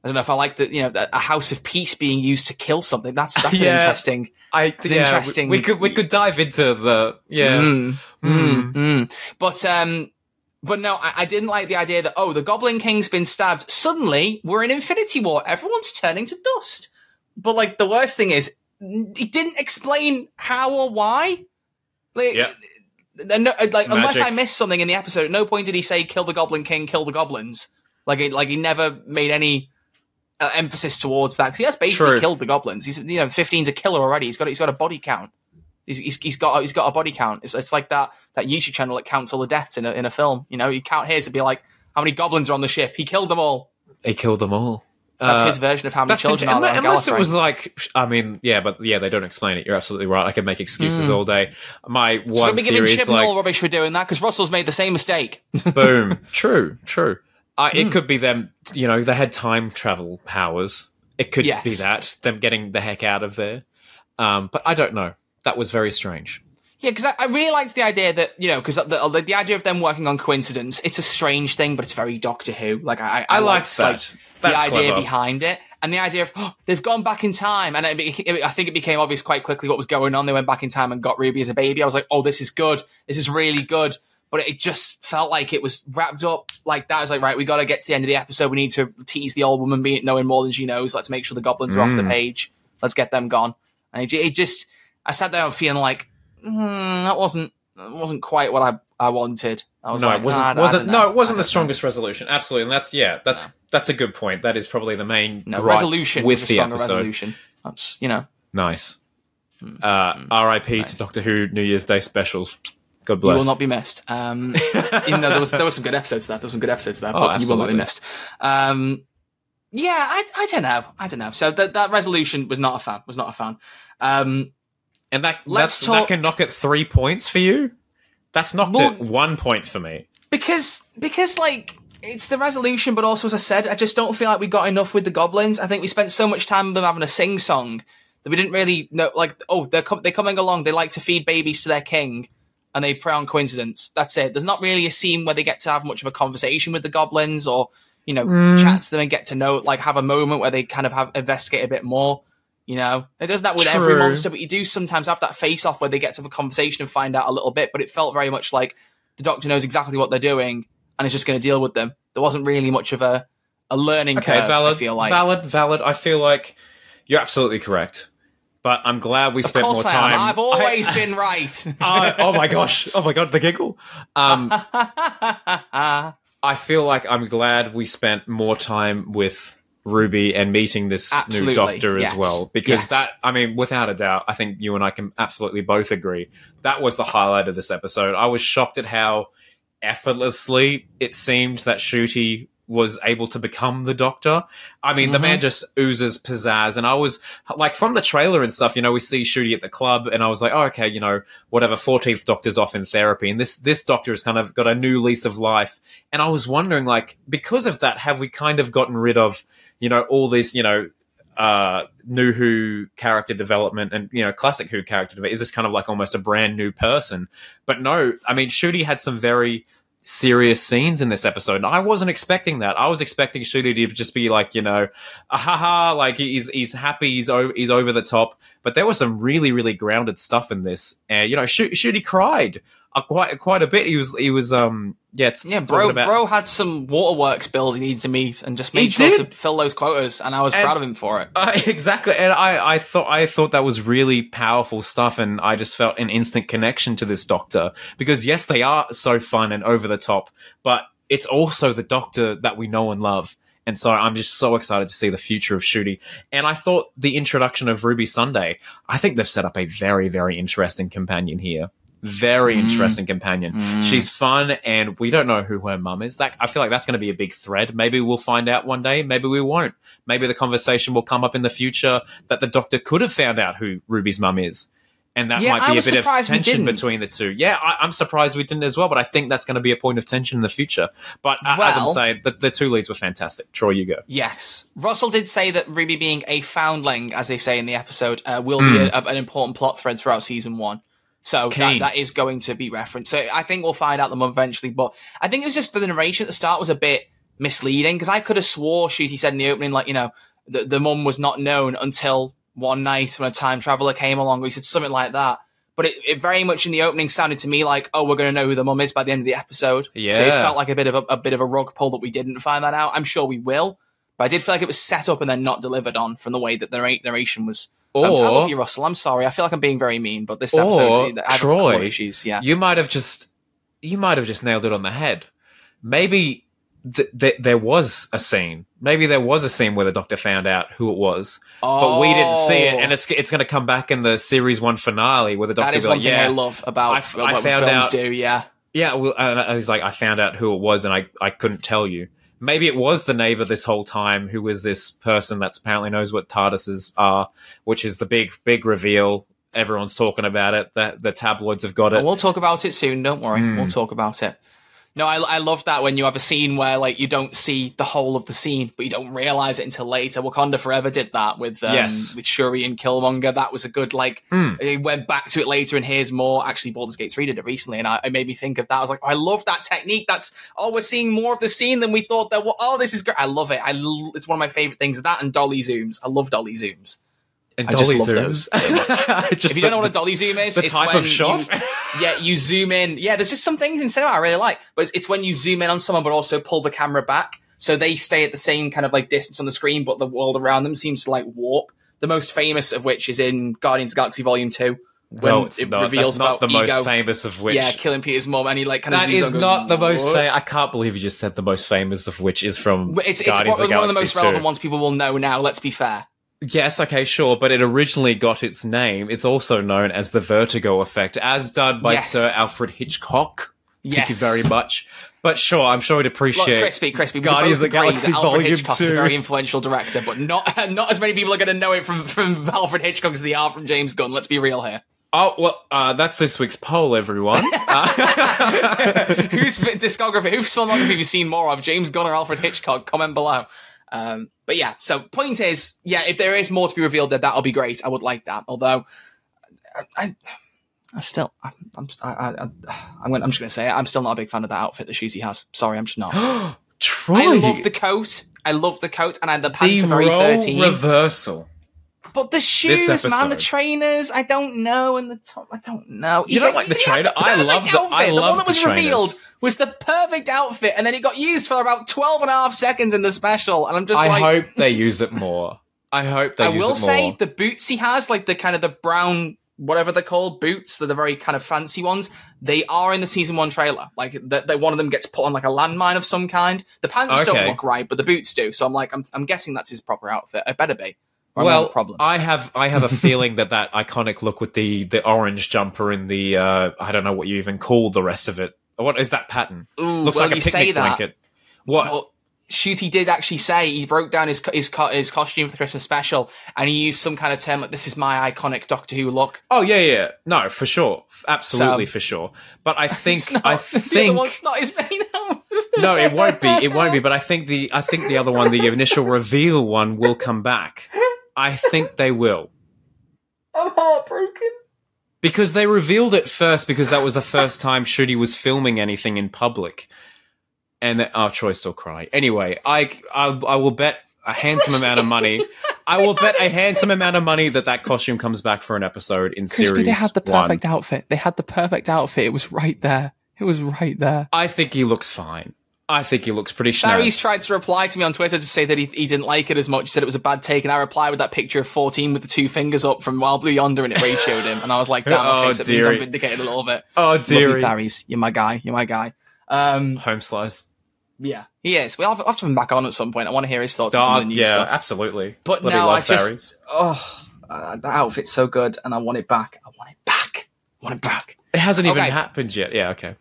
Speaker 2: I don't know if I like that, you know, a house of peace being used to kill something. That's that's (laughs)
Speaker 1: Yeah.
Speaker 2: an interesting.
Speaker 1: I
Speaker 2: an
Speaker 1: yeah,
Speaker 2: interesting-
Speaker 1: We, we could we could dive into the yeah.
Speaker 2: Mm,
Speaker 1: Mm.
Speaker 2: mm, mm. But um, but no, I, I didn't like the idea that oh, the Goblin King's been stabbed. Suddenly, we're in Infinity War. Everyone's turning to dust. But like the worst thing is, he didn't explain how or why. Like,
Speaker 1: Yeah.
Speaker 2: Uh, no, uh, like unless I missed something in the episode, at no point did he say "kill the Goblin King, kill the goblins." Like, it, like he never made any uh, emphasis towards that because he has basically
Speaker 1: True.
Speaker 2: killed the goblins. He's you know 15's a killer already. He's got he's got a body count. He's, he's, he's got he's got a body count. It's, it's like that that YouTube channel that counts all the deaths in a in a film. You know, you count his and be like, how many goblins are on the ship? He killed them all.
Speaker 1: He killed them all.
Speaker 2: That's
Speaker 1: Uh,
Speaker 2: his version of how many children
Speaker 1: int-
Speaker 2: are there
Speaker 1: unless, it was like, I mean, yeah, but yeah, they don't explain it. You're absolutely right. I could make excuses
Speaker 2: Mm.
Speaker 1: all day. My one
Speaker 2: be giving
Speaker 1: theory is
Speaker 2: and all
Speaker 1: like,
Speaker 2: rubbish for doing that because Russell's made the same mistake. (laughs)
Speaker 1: boom, true, true. Uh,
Speaker 2: Hmm.
Speaker 1: It could be them. You know, they had time travel powers. It could
Speaker 2: Yes.
Speaker 1: be that them getting the heck out of there. Um, but I don't know. That was very strange.
Speaker 2: Yeah, because I, I really liked the idea that you know, because the, the the idea of them working on coincidence, it's a strange thing, but it's very Doctor Who. Like I, I,
Speaker 1: I liked that.
Speaker 2: Like,
Speaker 1: That's
Speaker 2: the idea behind it, and the idea of oh, they've gone back in time, and it, it, I think it became obvious quite quickly what was going on. They went back in time and got Ruby as a baby. I was like, oh, this is good. This is really good. But it just felt like it was wrapped up like that. I was like, right, we got to get to the end of the episode. We need to tease the old woman being knowing more than she knows. Let's make sure the goblins are off the
Speaker 1: Mm.
Speaker 2: page. Let's get them gone. And it, it just, I sat there feeling like, mm, that wasn't that wasn't quite what I, I wanted. I was
Speaker 1: no,
Speaker 2: like,
Speaker 1: it wasn't.
Speaker 2: "Ah,
Speaker 1: wasn't no, it wasn't the
Speaker 2: know."
Speaker 1: strongest resolution. Absolutely, and that's yeah, that's that's a good point. That is probably the main
Speaker 2: No, resolution
Speaker 1: with the
Speaker 2: stronger
Speaker 1: episode.
Speaker 2: resolution. That's you know.
Speaker 1: Nice.
Speaker 2: Hmm.
Speaker 1: Uh, R.I.P.
Speaker 2: Nice.
Speaker 1: to Doctor Who New Year's Day specials. God bless.
Speaker 2: You will not be missed. Um, (laughs) even though there was there were some good episodes there, there were some good episodes there,
Speaker 1: Oh,
Speaker 2: but you will not be missed. Um, yeah, I, I don't know, I don't know. So that that resolution was not a fan. Was not a fan. Um,
Speaker 1: and that
Speaker 2: Let's
Speaker 1: that's,
Speaker 2: talk-
Speaker 1: that can knock at three points for you. That's knocked
Speaker 2: Well-
Speaker 1: at one point for me.
Speaker 2: because because like it's the resolution, but also as I said, I just don't feel like we got enough with the goblins. I think we spent so much time with them having a sing song that we didn't really know. Like, oh, they're com- they're coming along. They like to feed babies to their king, and they prey on coincidence. That's it. There's not really a scene where they get to have much of a conversation with the goblins, or you know, mm. chat to them and get to know, like, have a moment where they kind of have investigate a bit more. You know, it does that with every monster, but you do sometimes have that face off where they get to have a conversation and find out a little bit. But it felt very much like the doctor knows exactly what they're doing and is just going to deal with them. There wasn't really much of a a learning
Speaker 1: Okay,
Speaker 2: curve.
Speaker 1: valid.
Speaker 2: I feel like
Speaker 1: valid, valid. I feel like you're absolutely correct. But I'm glad we
Speaker 2: of
Speaker 1: spent more time.
Speaker 2: I've always
Speaker 1: I- (laughs)
Speaker 2: been right.
Speaker 1: Oh my gosh! Oh my god! The giggle. Um, (laughs) I feel like I'm glad we spent more time with Ruby and meeting this
Speaker 2: Absolutely,
Speaker 1: new doctor as
Speaker 2: yes,
Speaker 1: well. Because
Speaker 2: yes.
Speaker 1: that, I mean, without a doubt, I think you and I can absolutely both agree that was the highlight of this episode. I was shocked at how effortlessly it seemed that Ncuti was able to become the Doctor. I mean, the man just oozes pizzazz, and I was like, from the trailer and stuff, you know, we see Ncuti at the club, and I was like, oh, okay, you know, whatever. Fourteenth Doctor's off in therapy, and this this Doctor has kind of got a new lease of life, and I was wondering, like, because of that, have we kind of gotten rid of, you know, all this, you know, uh, new Who character development and you know classic Who character development? Is this kind of like almost a brand new person? But no, I mean, Ncuti had some very serious scenes in this episode. And I wasn't expecting that. I was expecting Ncuti to just be like, you know, ha, like he's he's happy, he's over, he's over the top. But there was some really really grounded stuff in this. And you know, Ncuti cried uh, quite quite a bit. He was he was um yeah
Speaker 2: yeah bro
Speaker 1: about-
Speaker 2: bro had some waterworks bills he needed to meet and just made sure
Speaker 1: did.
Speaker 2: to fill those quotas and I was
Speaker 1: And-
Speaker 2: proud of him for it. (laughs)
Speaker 1: Uh, exactly, and I, I thought I thought that was really powerful stuff, and I just felt an instant connection to this Doctor because yes, they are so fun and over the top, but it's also the Doctor that we know and love, and so I'm just so excited to see the future of Ncuti. And I thought the introduction of Ruby Sunday, I think they've set up a very very interesting companion here. Very
Speaker 2: Mm.
Speaker 1: interesting companion. She's fun, and we don't know who her mum is. That I feel like that's going to be a big thread. Maybe we'll find out one day. Maybe we won't. Maybe the conversation will come up in the future that the Doctor could have found out who Ruby's mum is, and that
Speaker 2: Yeah,
Speaker 1: might be a bit of tension between the two. Yeah, I, I'm surprised we didn't as well, but I think that's going to be a point of tension in the future. But uh, as I'm saying, the, the two leads were fantastic. Troy, you go.
Speaker 2: Yes. Russell did say that Ruby being a foundling, as they say in the episode, uh, will
Speaker 1: Hmm.
Speaker 2: be a, an important plot thread throughout season one. So that, that is going to be referenced. So I think we'll find out the month eventually. But I think it was just the narration at the start was a bit misleading because I could have swore Ncuti said in the opening, like, you know, the, the mum was not known until one night when a time traveler came along. He said something like that. But it, it very much in the opening sounded to me like, oh, we're going to know who the mum is by the end of the episode. So it felt like a bit of a, a bit of a rug pull that we didn't find that out. I'm sure we will. But I did feel like it was set up and then not delivered on from the way that the narration was. Um, I
Speaker 1: Or-
Speaker 2: love you, Russell. I'm sorry. I feel like I'm being very mean, but this
Speaker 1: Or,
Speaker 2: episode, I have
Speaker 1: Troy,
Speaker 2: issues. Yeah.
Speaker 1: You might have just you might have just nailed it on the head. Maybe th- th- there was a scene. Maybe there was a scene where the Doctor found out who it was, but we didn't see it, and it's it's going to come back in the series one finale where the
Speaker 2: Oh.
Speaker 1: Doctor
Speaker 2: is
Speaker 1: be
Speaker 2: one
Speaker 1: like,
Speaker 2: thing
Speaker 1: "Yeah,
Speaker 2: I love about
Speaker 1: I f- I
Speaker 2: what
Speaker 1: found
Speaker 2: films
Speaker 1: out-
Speaker 2: do. Yeah.
Speaker 1: Yeah, well, and he's like, I found out who it was, and I, I couldn't tell you. Maybe it was the neighbor this whole time, who was this person that's apparently knows what TARDISes are, which is the big, big reveal. Everyone's talking about it. The, the tabloids have got it.
Speaker 2: And we'll talk about it soon. Don't worry.
Speaker 1: Hmm.
Speaker 2: We'll talk about it. No, I, I love that when you have a scene where like you don't see the whole of the scene, but you don't realize it until later. Wakanda Forever did that with um,
Speaker 1: Yes.
Speaker 2: with Shuri and Killmonger. That was a good like.
Speaker 1: Hmm.
Speaker 2: It went back to it later, and here's more. Actually, Baldur's Gate three did it recently, and I, it made me think of that. I was like, I love that technique. That's oh, we're seeing more of the scene than we thought. That oh, this is great. I love it. I l- it's one of my favorite things. That and dolly zooms. I love dolly zooms.
Speaker 1: And
Speaker 2: I just
Speaker 1: dolly
Speaker 2: love
Speaker 1: zooms.
Speaker 2: those. (laughs)
Speaker 1: Just
Speaker 2: if you
Speaker 1: the-
Speaker 2: don't know what a dolly zoom is,
Speaker 1: the
Speaker 2: it's
Speaker 1: type
Speaker 2: when
Speaker 1: of shot?
Speaker 2: you- yeah, you zoom in. Yeah, there's just some things in cinema I really like, but it's, it's when you zoom in on someone, but also pull the camera back, so they stay at the same kind of like distance on the screen, but the world around them seems to like warp. The most famous of which is in Guardians of the Galaxy Volume Two. when
Speaker 1: no, it's
Speaker 2: it
Speaker 1: not.
Speaker 2: reveals
Speaker 1: That's not the
Speaker 2: about
Speaker 1: most
Speaker 2: ego.
Speaker 1: famous of which.
Speaker 2: Yeah, killing Peter's mom, and he like kind of
Speaker 1: that
Speaker 2: zooms
Speaker 1: is not
Speaker 2: goes,
Speaker 1: the most
Speaker 2: "What?"
Speaker 1: famous. I can't believe you just said the most famous of which is from
Speaker 2: It's, it's
Speaker 1: Guardians
Speaker 2: one,
Speaker 1: of the
Speaker 2: one of the
Speaker 1: Galaxy
Speaker 2: most
Speaker 1: 2.
Speaker 2: relevant ones people will know now. Let's be fair.
Speaker 1: Yes, okay, sure, but it originally got its name. It's also known as the vertigo effect, as done by
Speaker 2: Yes.
Speaker 1: Sir Alfred Hitchcock. Thank you very much. But sure, I'm sure
Speaker 2: Look,
Speaker 1: appreciate.
Speaker 2: crispy, crispy. We
Speaker 1: Guardians of the Galaxy
Speaker 2: that Alfred
Speaker 1: Volume
Speaker 2: Hitchcock's a
Speaker 1: 2.
Speaker 2: very influential director, but not (laughs) not as many people are going to know it from from Alfred Hitchcock as they are from James Gunn. Let's be real here.
Speaker 1: Oh well, uh, that's this week's poll, everyone. (laughs) Uh,
Speaker 2: Whose discography, whose filmography have you seen more of, James Gunn or Alfred Hitchcock? Comment below. Um, but yeah, so point is, yeah, if there is more to be revealed, there that'll be great. I would like that. Although, I, I, I still, I'm, I'm, I, I, I'm, I'm just going to say it. I'm still not a big fan of that outfit that Ncuti has. Sorry, I'm just not.
Speaker 1: Troy, (gasps)
Speaker 2: I love the coat. I love the coat, and I, the pants
Speaker 1: the
Speaker 2: are very thirteen.
Speaker 1: reversal.
Speaker 2: But the shoes, man, the trainers, I don't know, and the top, I don't know.
Speaker 1: You don't like the trainer? I love the- I
Speaker 2: outfit.
Speaker 1: love
Speaker 2: one that
Speaker 1: the
Speaker 2: was
Speaker 1: trainers.
Speaker 2: revealed was the perfect outfit, and then it got used for about 12 and a half seconds in the special, and I'm just
Speaker 1: I
Speaker 2: like,
Speaker 1: hope (laughs) they use it more. I hope they
Speaker 2: I
Speaker 1: use
Speaker 2: will
Speaker 1: it more.
Speaker 2: say the boots he has, like the kind of the brown, whatever they're called, boots, they're the very kind of fancy ones. They are in the season one trailer. Like that, one of them gets put on like a landmine of some kind. The pants don't look right, but the boots do. So I'm like, I'm, I'm guessing that's his proper outfit. It better be. Or I'm gonna have
Speaker 1: well,
Speaker 2: a problem.
Speaker 1: I have I have a feeling that that iconic look with the the orange jumper and the uh, I don't know what you even call the rest of it. What is that pattern?
Speaker 2: Ooh,
Speaker 1: Looks
Speaker 2: well,
Speaker 1: like a picnic
Speaker 2: say that,
Speaker 1: blanket. What?
Speaker 2: but Ncuti did actually say he broke down his his his costume for the Christmas special, and he used some kind of term like "This is my iconic Doctor Who look."
Speaker 1: Oh yeah, yeah, no, for sure, absolutely
Speaker 2: So-
Speaker 1: for sure. But I (laughs) think
Speaker 2: not,
Speaker 1: I (laughs)
Speaker 2: the other one's not his main
Speaker 1: no, it won't be. It won't be. But I think the I think the other one, the initial reveal one, will come back. I think they will (laughs)
Speaker 2: I'm heartbroken.
Speaker 1: because they revealed it first because that was the first time Ncuti was filming anything in public, and that, oh, Troy still cry. Anyway, I, I I will bet a handsome amount of money. I will bet a handsome amount of money that that costume comes back for an episode in series
Speaker 2: they had the
Speaker 1: one.
Speaker 2: perfect outfit. They had the perfect outfit. It was right there. It was right there.
Speaker 1: I think he looks fine. I think he looks pretty
Speaker 2: Barry's
Speaker 1: schnaz.
Speaker 2: tried to reply to me on Twitter to say that he, he didn't like it as much. He said it was a bad take, and I replied with that picture of 14 with the two fingers up from Wild Blue Yonder, and it ratioed him. And I was like, damn, (laughs) okay,
Speaker 1: Oh,
Speaker 2: so it means I'm vindicated a little bit.
Speaker 1: oh
Speaker 2: Love you, Tharies. You're my guy. You're my guy. Um,
Speaker 1: home slice.
Speaker 2: yeah, he is. We'll have, I'll have to have him back on at some point. I want to hear his thoughts on some
Speaker 1: Oh,
Speaker 2: of the new
Speaker 1: yeah,
Speaker 2: stuff.
Speaker 1: absolutely.
Speaker 2: But
Speaker 1: Bloody
Speaker 2: now I just, oh, uh, that outfit's so good, and I want it back. I want it back. I want it back.
Speaker 1: It hasn't even
Speaker 2: Okay.
Speaker 1: happened yet. Yeah, okay.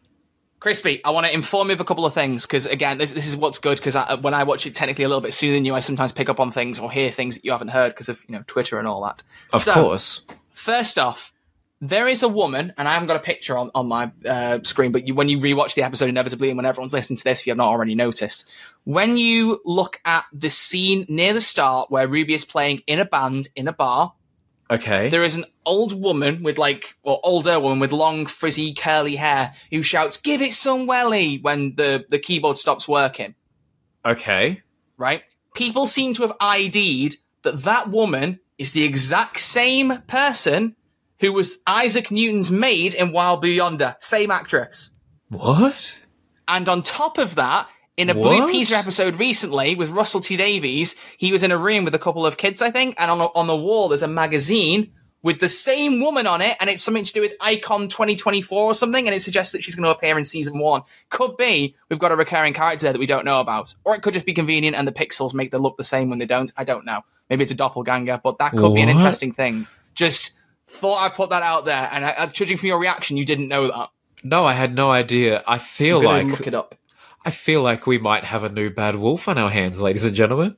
Speaker 2: Crispy, I want to inform you of a couple of things because again, this, this is what's good because when I watch it technically a little bit sooner than you, I sometimes pick up on things or hear things that you haven't heard because of you know Twitter and all that.
Speaker 1: Of
Speaker 2: So,
Speaker 1: course.
Speaker 2: First off, there is a woman, and I haven't got a picture on on my uh, screen, but you, when you rewatch the episode, inevitably, and when everyone's listening to this, if you have not already noticed, when you look at the scene near the start where Ruby is playing in a band in a bar,
Speaker 1: Okay.
Speaker 2: there is an old woman with like, or older woman with long, frizzy, curly hair who shouts, "Give it some welly!" when the the keyboard stops working.
Speaker 1: okay.
Speaker 2: Right? People seem to have ID'd that that woman is the exact same person who was Isaac Newton's maid in Wild Blue Yonder. Same actress.
Speaker 1: What?
Speaker 2: And on top of that, in a Blue
Speaker 1: What?
Speaker 2: Peter episode recently with Russell T Davies, he was in a room with a couple of kids, I think, and on, on the wall there's a magazine with the same woman on it, and it's something to do with Icon 2024 or something, and it suggests that she's going to appear in season one. Could be we've got a recurring character there that we don't know about, or it could just be convenient and the pixels make them look the same when they don't. I don't know. Maybe it's a doppelganger, but that could be an interesting thing. Just thought I'd put that out there, and I, uh, judging from your reaction, you didn't know that.
Speaker 1: No, I had no idea. I feel like
Speaker 2: look it up.
Speaker 1: I feel like we might have a new bad wolf on our hands, ladies and gentlemen.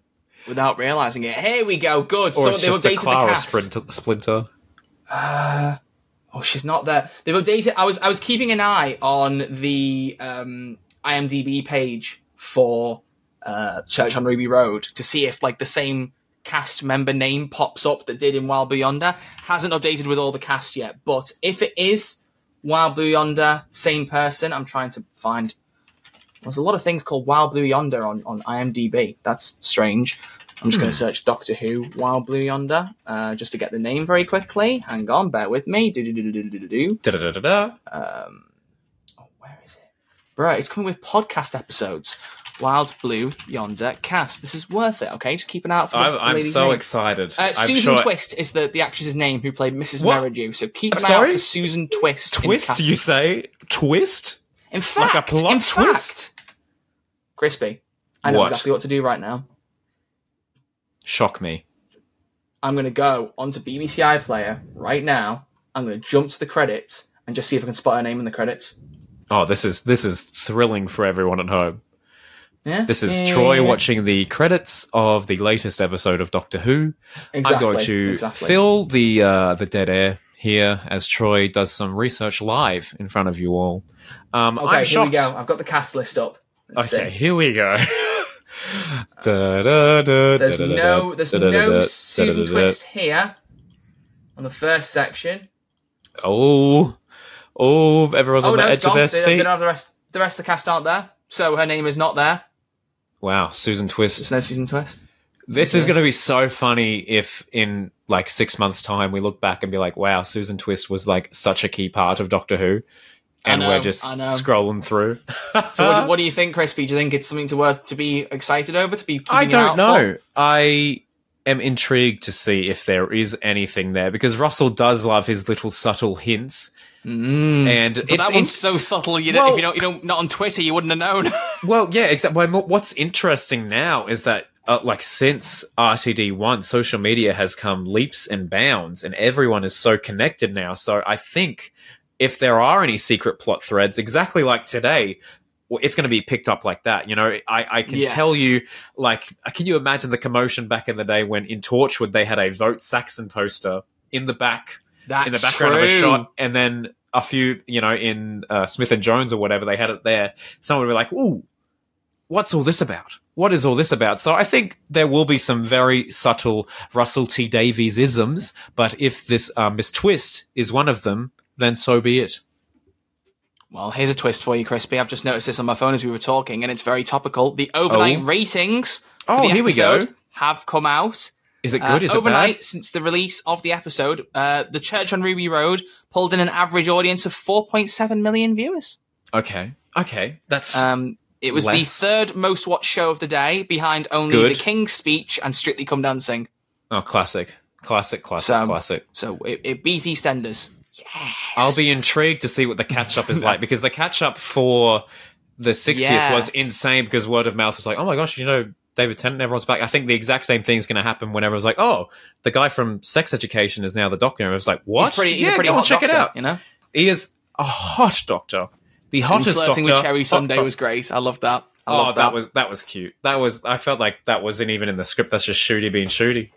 Speaker 2: without realizing it. Here we go. Good.
Speaker 1: Or
Speaker 2: so
Speaker 1: it's just a Clara splinter, splinter.
Speaker 2: Oh, she's not there. They've updated. I was I was keeping an eye on the um, IMDb page for uh, Church on Ruby Road to see if like the same cast member name pops up that did in Wild Blue Yonder. Hasn't updated with all the cast yet, but if it is Wild Blue Yonder, same person, I'm trying to find. There's a lot of things called Wild Blue Yonder on, on IMDb. That's strange. I'm just going to search Doctor Who Wild Blue Yonder uh, just to get the name very quickly. Hang on, bear with me. Do do do do do do do. Um, oh, where is it? Bro, it's coming with podcast episodes. Wild Blue Yonder cast. This is worth it. Okay, just keep an eye out for
Speaker 1: I'm, I'm so
Speaker 2: name.
Speaker 1: excited.
Speaker 2: Uh,
Speaker 1: I'm
Speaker 2: Susan
Speaker 1: sure
Speaker 2: Twist is the, the actress's name who played Mrs.
Speaker 1: What?
Speaker 2: Merridew. So keep
Speaker 1: I'm
Speaker 2: an eye
Speaker 1: sorry?
Speaker 2: out for Susan Twist.
Speaker 1: Twist, you say? Twist?
Speaker 2: In fact,
Speaker 1: Like a plot
Speaker 2: in
Speaker 1: twist?
Speaker 2: fact, Crispy, I know
Speaker 1: What?
Speaker 2: exactly what to do right now.
Speaker 1: Shock me.
Speaker 2: I'm going to go onto BBC iPlayer right now. I'm going to jump to the credits and just see if I can spot her name in the credits.
Speaker 1: Oh, this is this is thrilling for everyone at home.
Speaker 2: Yeah,
Speaker 1: This is
Speaker 2: Yeah,
Speaker 1: Troy
Speaker 2: yeah,
Speaker 1: watching the credits of the latest episode of Doctor Who.
Speaker 2: Exactly,
Speaker 1: I'm going to
Speaker 2: exactly.
Speaker 1: fill the uh, the dead air here as Troy does some research live in front of you all. Um,
Speaker 2: Okay,
Speaker 1: I'm
Speaker 2: here
Speaker 1: shocked.
Speaker 2: we go. I've got the cast list up. Let's
Speaker 1: Okay,
Speaker 2: see.
Speaker 1: here we go. (laughs) Da, da, da,
Speaker 2: There's
Speaker 1: da, da,
Speaker 2: no, there's
Speaker 1: da, da,
Speaker 2: no
Speaker 1: da, da,
Speaker 2: Susan
Speaker 1: da, da,
Speaker 2: Twist here on the first section.
Speaker 1: Oh, oh, everyone's
Speaker 2: Oh
Speaker 1: on
Speaker 2: no,
Speaker 1: the
Speaker 2: it's
Speaker 1: edge of their
Speaker 2: They, they
Speaker 1: seat.
Speaker 2: don't have the rest. The rest of the cast aren't there, so her name is not there.
Speaker 1: Wow, Susan
Speaker 2: There's
Speaker 1: Twist.
Speaker 2: no Susan Twist.
Speaker 1: This is going to be so funny if in like six months' time we look back and be like, wow, Susan Twist was like such a key part of Doctor Who. And
Speaker 2: know,
Speaker 1: we're just scrolling through. (laughs)
Speaker 2: So what, what do you think, Crispy? Do you think it's something to worth to be excited over? To be
Speaker 1: I don't know.
Speaker 2: for?
Speaker 1: I am intrigued to see if there is anything there because Russell does love his little subtle hints,
Speaker 2: Mm.
Speaker 1: and
Speaker 2: But
Speaker 1: it's
Speaker 2: that
Speaker 1: in-
Speaker 2: one's so subtle. You know,
Speaker 1: Well-
Speaker 2: if you don't, you don't, not on Twitter, you wouldn't have known. (laughs)
Speaker 1: well, yeah, exactly. What's interesting now is that. Uh, like since RTD one, social media has come leaps and bounds, and everyone is so connected now. So I think if there are any secret plot threads, exactly like today, it's going to be picked up like that. You know, I, I can
Speaker 2: Yes.
Speaker 1: tell you, like, can you imagine the commotion back in the day when in Torchwood they had a Vote Saxon poster in the back,
Speaker 2: That's
Speaker 1: in the background of a shot, and then a few, you know, in uh, Smith and Jones or whatever, they had it there. Someone would be like, "Ooh, what's all this about? What is all this about?" So I think there will be some very subtle Russell T Davies isms, but if this uh, Miss Twist is one of them, then so be it.
Speaker 2: Well, here's a twist for you, Crispy. I've just noticed this on my phone as we were talking, and it's very topical. The overnight
Speaker 1: Oh.
Speaker 2: ratings
Speaker 1: Oh, here we go.
Speaker 2: have come out.
Speaker 1: Is it
Speaker 2: Uh,
Speaker 1: good? is it
Speaker 2: overnight,
Speaker 1: bad?
Speaker 2: since the release of the episode, uh, the Church on Ruby Road pulled in an average audience of 4.7 million viewers.
Speaker 1: Okay, okay, that's
Speaker 2: Um, it was
Speaker 1: Less.
Speaker 2: the third most watched show of the day, behind only
Speaker 1: Good.
Speaker 2: The King's Speech and Strictly Come Dancing.
Speaker 1: oh classic, classic, classic,
Speaker 2: So-
Speaker 1: classic.
Speaker 2: So it, it beat EastEnders.
Speaker 1: I'll be intrigued to see what the catch up is like (laughs) because the catch up for the 60th
Speaker 2: Yeah.
Speaker 1: was insane because word of mouth was like, oh my gosh, you know, David Tennant, everyone's back. I think the exact same thing is going to happen when everyone's like, oh, the guy from Sex Education is now the doctor. And I was like, what?
Speaker 2: He's pretty, he's
Speaker 1: yeah,
Speaker 2: a pretty
Speaker 1: go
Speaker 2: hot
Speaker 1: check
Speaker 2: doctor,
Speaker 1: it out.
Speaker 2: you know?
Speaker 1: He is a hot doctor. The hottest
Speaker 2: flirting
Speaker 1: doctor.
Speaker 2: with Cherry
Speaker 1: doc-
Speaker 2: was great. I love that. I
Speaker 1: Oh,
Speaker 2: love
Speaker 1: that. was that was cute. That was. I felt like that wasn't even in the script. That's just Ncuti being Ncuti.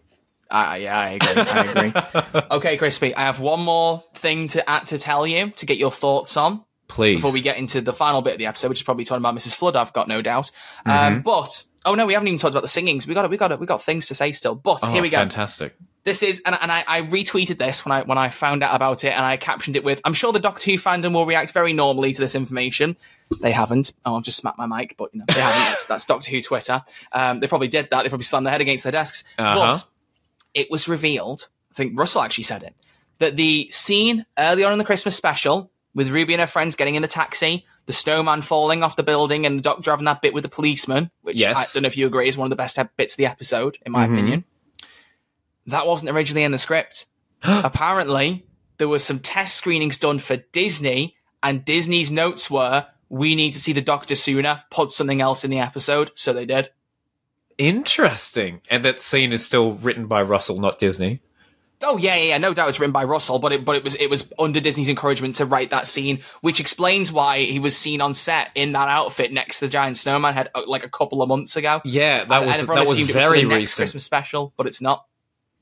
Speaker 2: Uh, yeah, I agree. I agree. (laughs) okay, Crispy, I have one more thing to add to tell you to get your thoughts on
Speaker 1: Please.
Speaker 2: before we get into the final bit of the episode, which is probably talking about Mrs. Flood. I've got no doubt.
Speaker 1: Mm-hmm.
Speaker 2: Um, but oh no, we haven't even talked about the singings. We got it. we got it. we got things to say still. But
Speaker 1: oh,
Speaker 2: here we go.
Speaker 1: Fantastic.
Speaker 2: This is, and, and I, I retweeted this when I when I found out about it, and I captioned it with, "I'm sure the Doctor Who fandom will react very normally to this information." They haven't. Oh, I've just smacked my mic, but you know they haven't. That's, that's Doctor Who Twitter. Um, they probably did that. They probably slammed their head against their desks.
Speaker 1: Uh-huh.
Speaker 2: But it was revealed. I think Russell actually said it that the scene early on in the Christmas special with Ruby and her friends getting in the taxi, the snowman falling off the building, and the Doctor having that bit with the policeman, which
Speaker 1: Yes.
Speaker 2: I don't know if you agree is one of the best bits of the episode, in my
Speaker 1: Mhm.
Speaker 2: opinion. That wasn't originally in the script. (gasps) Apparently, there was some test screenings done for Disney, and Disney's notes were, "We need to see the Doctor sooner. Put something else in the episode." So they did.
Speaker 1: Interesting. And that scene is still written by Russell, not Disney.
Speaker 2: Oh yeah, yeah, yeah, no doubt it's written by Russell, but it but it was it was under Disney's encouragement to write that scene, which explains why he was seen on set in that outfit next to the giant snowman head uh, like a couple of months ago.
Speaker 1: Yeah, that
Speaker 2: And
Speaker 1: was that was
Speaker 2: assumed it for
Speaker 1: very
Speaker 2: next
Speaker 1: recent.
Speaker 2: Christmas special, but it's not.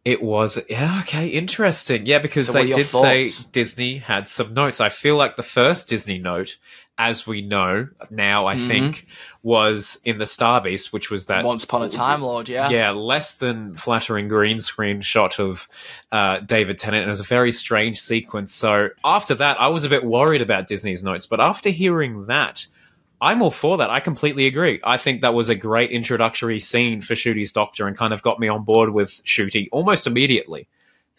Speaker 1: It was yeah, okay, interesting. Yeah, because
Speaker 2: So
Speaker 1: they did say? Disney had some notes. I feel like the first Disney note, as we know now, I
Speaker 2: Mhm.
Speaker 1: think, was in the Star Beast, which was that
Speaker 2: Once upon a time, Lord, yeah.
Speaker 1: yeah, less than flattering green screen shot of uh, David Tennant. And it was a very strange sequence. So after that, I was a bit worried about Disney's notes. But after hearing that, I'm all for that. I completely agree. I think that was a great introductory scene for Ncuti's Doctor and kind of got me on board with Ncuti almost immediately.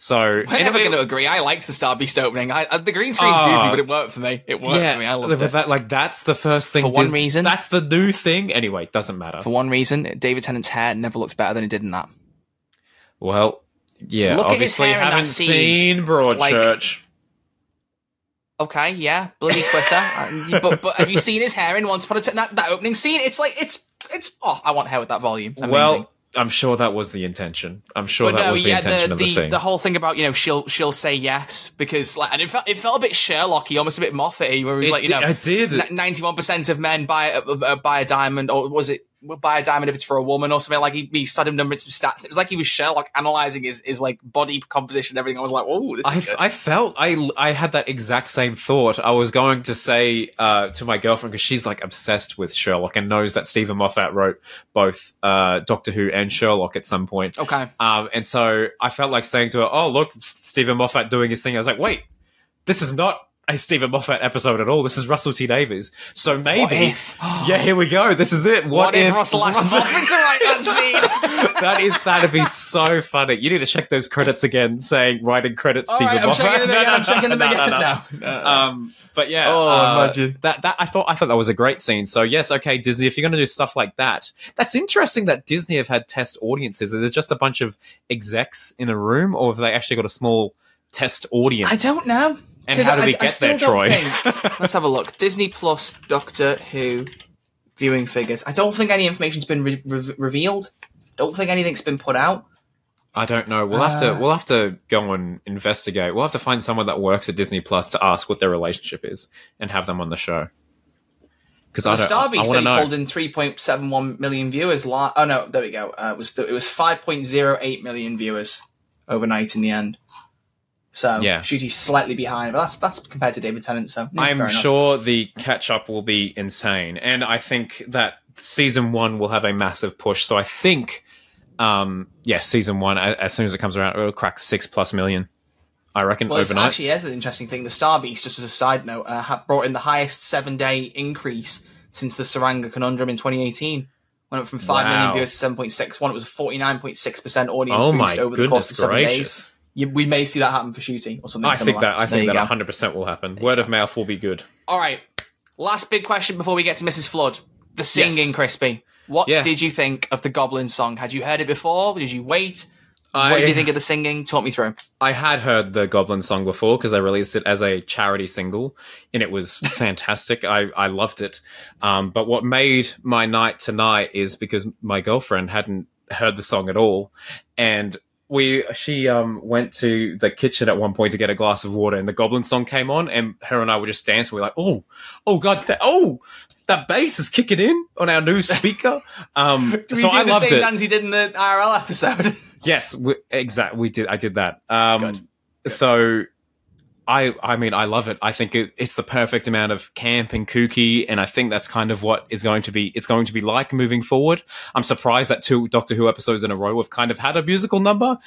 Speaker 1: So
Speaker 2: We're never going to agree. I liked the Star Beast opening. I, uh, the green screen's
Speaker 1: Oh.
Speaker 2: goofy, but it worked for me. It worked
Speaker 1: yeah,
Speaker 2: for me. I loved it.
Speaker 1: that, like that's the first thing.
Speaker 2: For one
Speaker 1: Dis-
Speaker 2: reason.
Speaker 1: that's the new thing. Anyway, doesn't matter.
Speaker 2: For one reason, David Tennant's hair never looks better than it did in that.
Speaker 1: Well, yeah,
Speaker 2: Look at his
Speaker 1: obviously
Speaker 2: hair in that
Speaker 1: haven't
Speaker 2: scene.
Speaker 1: seen Broadchurch.
Speaker 2: Okay, yeah, bloody Twitter. (laughs) Uh, but but have you seen his hair in Once Upon a Time? That, that opening scene, it's like it's it's. Oh, I want hair with that volume. Amazing.
Speaker 1: Well, I'm sure that was the intention. I'm sure that
Speaker 2: no,
Speaker 1: was the
Speaker 2: yeah,
Speaker 1: intention
Speaker 2: the,
Speaker 1: of the,
Speaker 2: the,
Speaker 1: scene.
Speaker 2: the whole thing about you know she'll she'll say yes because like and it felt it felt a bit Sherlocky, almost a bit Moffat-y, where it was
Speaker 1: It
Speaker 2: like you
Speaker 1: di-
Speaker 2: know
Speaker 1: I did.
Speaker 2: ninety one percent of men buy a, uh, buy a diamond, or was it buy a diamond if it's for a woman or something? Like he, he started numbering some stats. It was like he was Sherlock analyzing his, his like body composition and everything. I was like, oh, this is
Speaker 1: I,
Speaker 2: good.
Speaker 1: I felt I I had that exact same thought. I was going to say uh, to my girlfriend because she's like obsessed with Sherlock and knows that Steven Moffat wrote both uh, Doctor Who and Sherlock at some point.
Speaker 2: okay.
Speaker 1: Um, and so I felt like saying to her, "Oh, look, Steven Moffat doing his thing." I was like, "Wait, this is not a Steven Moffat episode at all. This is Russell T Davies." So maybe,
Speaker 2: if? (gasps)
Speaker 1: yeah, here we go. This is it. What,
Speaker 2: What, if, Russell asked Moffat to write that (laughs) scene?
Speaker 1: that is that'd be so funny. You need to check those credits again, saying writing credits
Speaker 2: All
Speaker 1: Steven
Speaker 2: right, I'm
Speaker 1: Moffat.
Speaker 2: checking them
Speaker 1: No,
Speaker 2: again.
Speaker 1: no,
Speaker 2: I'm checking them (laughs)
Speaker 1: no,
Speaker 2: again.
Speaker 1: no, no.
Speaker 2: No, no, (laughs) no.
Speaker 1: Um, but yeah,
Speaker 2: Oh,
Speaker 1: uh,
Speaker 2: imagine.
Speaker 1: that. That I thought I thought that was a great scene. So yes, okay, Disney, if you're going to do stuff like that, that's interesting. That Disney have had test audiences. There's just a bunch of execs in a room, or have they actually got a small test audience?
Speaker 2: I don't know.
Speaker 1: And how do
Speaker 2: I-
Speaker 1: we get there, Troy?
Speaker 2: think- (laughs) Let's have a look. Disney Plus Doctor Who viewing figures. I don't think any information's been re- re- revealed. Don't think anything's been put out.
Speaker 1: I don't know. We'll have to
Speaker 2: Uh.
Speaker 1: we'll have to go and investigate. We'll have to find someone that works at Disney Plus to ask what their relationship is and have them on the show. Because
Speaker 2: The
Speaker 1: I don't.
Speaker 2: Star
Speaker 1: I,
Speaker 2: Beast
Speaker 1: want to
Speaker 2: only
Speaker 1: know.
Speaker 2: pulled in 3.71 million viewers. Li- oh no, there we go. Uh, it was it was 5.08 million viewers overnight in the end. So
Speaker 1: Yeah.
Speaker 2: Ncuti's slightly behind, but that's that's compared to David Tennant. So yeah,
Speaker 1: I'm sure the catch up will be insane, and I think that season one will have a massive push. So I think, um, yeah, season one as soon as it comes around, it'll crack six plus million. I reckon
Speaker 2: Well,
Speaker 1: overnight.
Speaker 2: actually is an interesting thing. The Star Beast, just as a side note, uh, brought in the highest seven day increase since the Tsuranga Conundrum in 2018. Went up from five million
Speaker 1: Wow.
Speaker 2: viewers to 7.61. It was a 49.6% audience
Speaker 1: oh
Speaker 2: boost over the course of seven days. You, we may see that happen for shooting or something.
Speaker 1: I think that I
Speaker 2: there
Speaker 1: think that 100 percent will happen. Word of mouth will be good.
Speaker 2: All right. Last big question before we get to Mrs. Flood. The singing,
Speaker 1: Yes.
Speaker 2: Crispy. What
Speaker 1: Yeah.
Speaker 2: did you think of the Goblin song? Had you heard it before? Did you wait?
Speaker 1: I,
Speaker 2: What did you think of the singing? Talk me through.
Speaker 1: I had heard the Goblin song before because they released it as a charity single, and it was (laughs) fantastic. I, I loved it. Um, but what made my night tonight is because my girlfriend hadn't heard the song at all, and we she um went to the kitchen at one point to get a glass of water, and the Goblin song came on, and her and I were just dancing. We were like, oh, oh god, da- oh. That bass is kicking in on our new speaker. (laughs) Um, so
Speaker 2: do
Speaker 1: I
Speaker 2: the
Speaker 1: loved
Speaker 2: same
Speaker 1: it.
Speaker 2: dance you did in the IRL episode?
Speaker 1: Yes, we, exactly. We did. I did that. Um,
Speaker 2: Good.
Speaker 1: So, I, I mean, I love it. I think it, it's the perfect amount of camp and kooky, and I think that's kind of what is going to be. It's going to be like moving forward. I'm surprised that two Doctor Who episodes in a row have kind of had a musical number,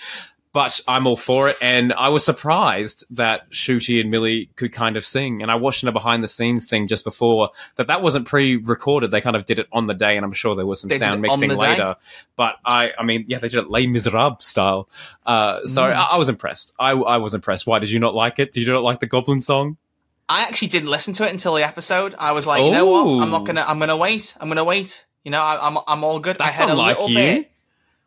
Speaker 1: but I'm all for it. And I was surprised that Ncuti and Millie could kind of sing. And I watched in a behind the scenes thing just before that that wasn't pre-recorded. They kind of did it on the day, and I'm sure there was some
Speaker 2: They
Speaker 1: sound mixing
Speaker 2: the day?
Speaker 1: later. But I, I mean, yeah, they did it Les Miserables style. Uh, so
Speaker 2: Mm.
Speaker 1: I, I was impressed. I, I was impressed. Why did you not like it? Did you not like the Goblin song?
Speaker 2: I actually didn't listen to it until the episode. I was like, you know what? I'm not gonna. I'm gonna wait. I'm gonna wait. You know, I, I'm I'm all good.
Speaker 1: That's
Speaker 2: I heard a
Speaker 1: unlike
Speaker 2: little
Speaker 1: you.
Speaker 2: bit.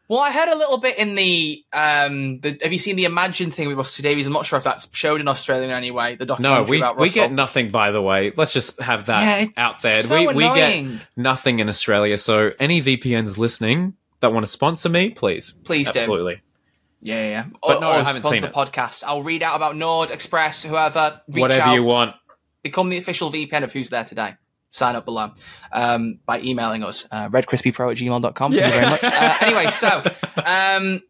Speaker 2: Well, I heard a little bit in the um. The, have you seen the Imagine thing with Russell Davies? I'm not sure if that's showed in Australia in any way. The
Speaker 1: No,
Speaker 2: documentary
Speaker 1: we,
Speaker 2: about
Speaker 1: we
Speaker 2: Russell.
Speaker 1: get nothing. By the way, let's just have that
Speaker 2: Yeah,
Speaker 1: out there.
Speaker 2: so
Speaker 1: we we get nothing in Australia. So any VPNs listening that want to sponsor me, please,
Speaker 2: Please do.
Speaker 1: absolutely.
Speaker 2: Yeah, yeah. yeah.
Speaker 1: But
Speaker 2: or,
Speaker 1: no, I haven't
Speaker 2: sponsor
Speaker 1: seen
Speaker 2: the
Speaker 1: it.
Speaker 2: podcast. I'll read out about Nord, Express, whoever. Reach
Speaker 1: Whatever
Speaker 2: out,
Speaker 1: you want.
Speaker 2: become the official VPN of Who's There Today. Sign up below um, by emailing us, uh, redcrispypro at gmail.com. Thank you very much. Uh, anyway, so, um,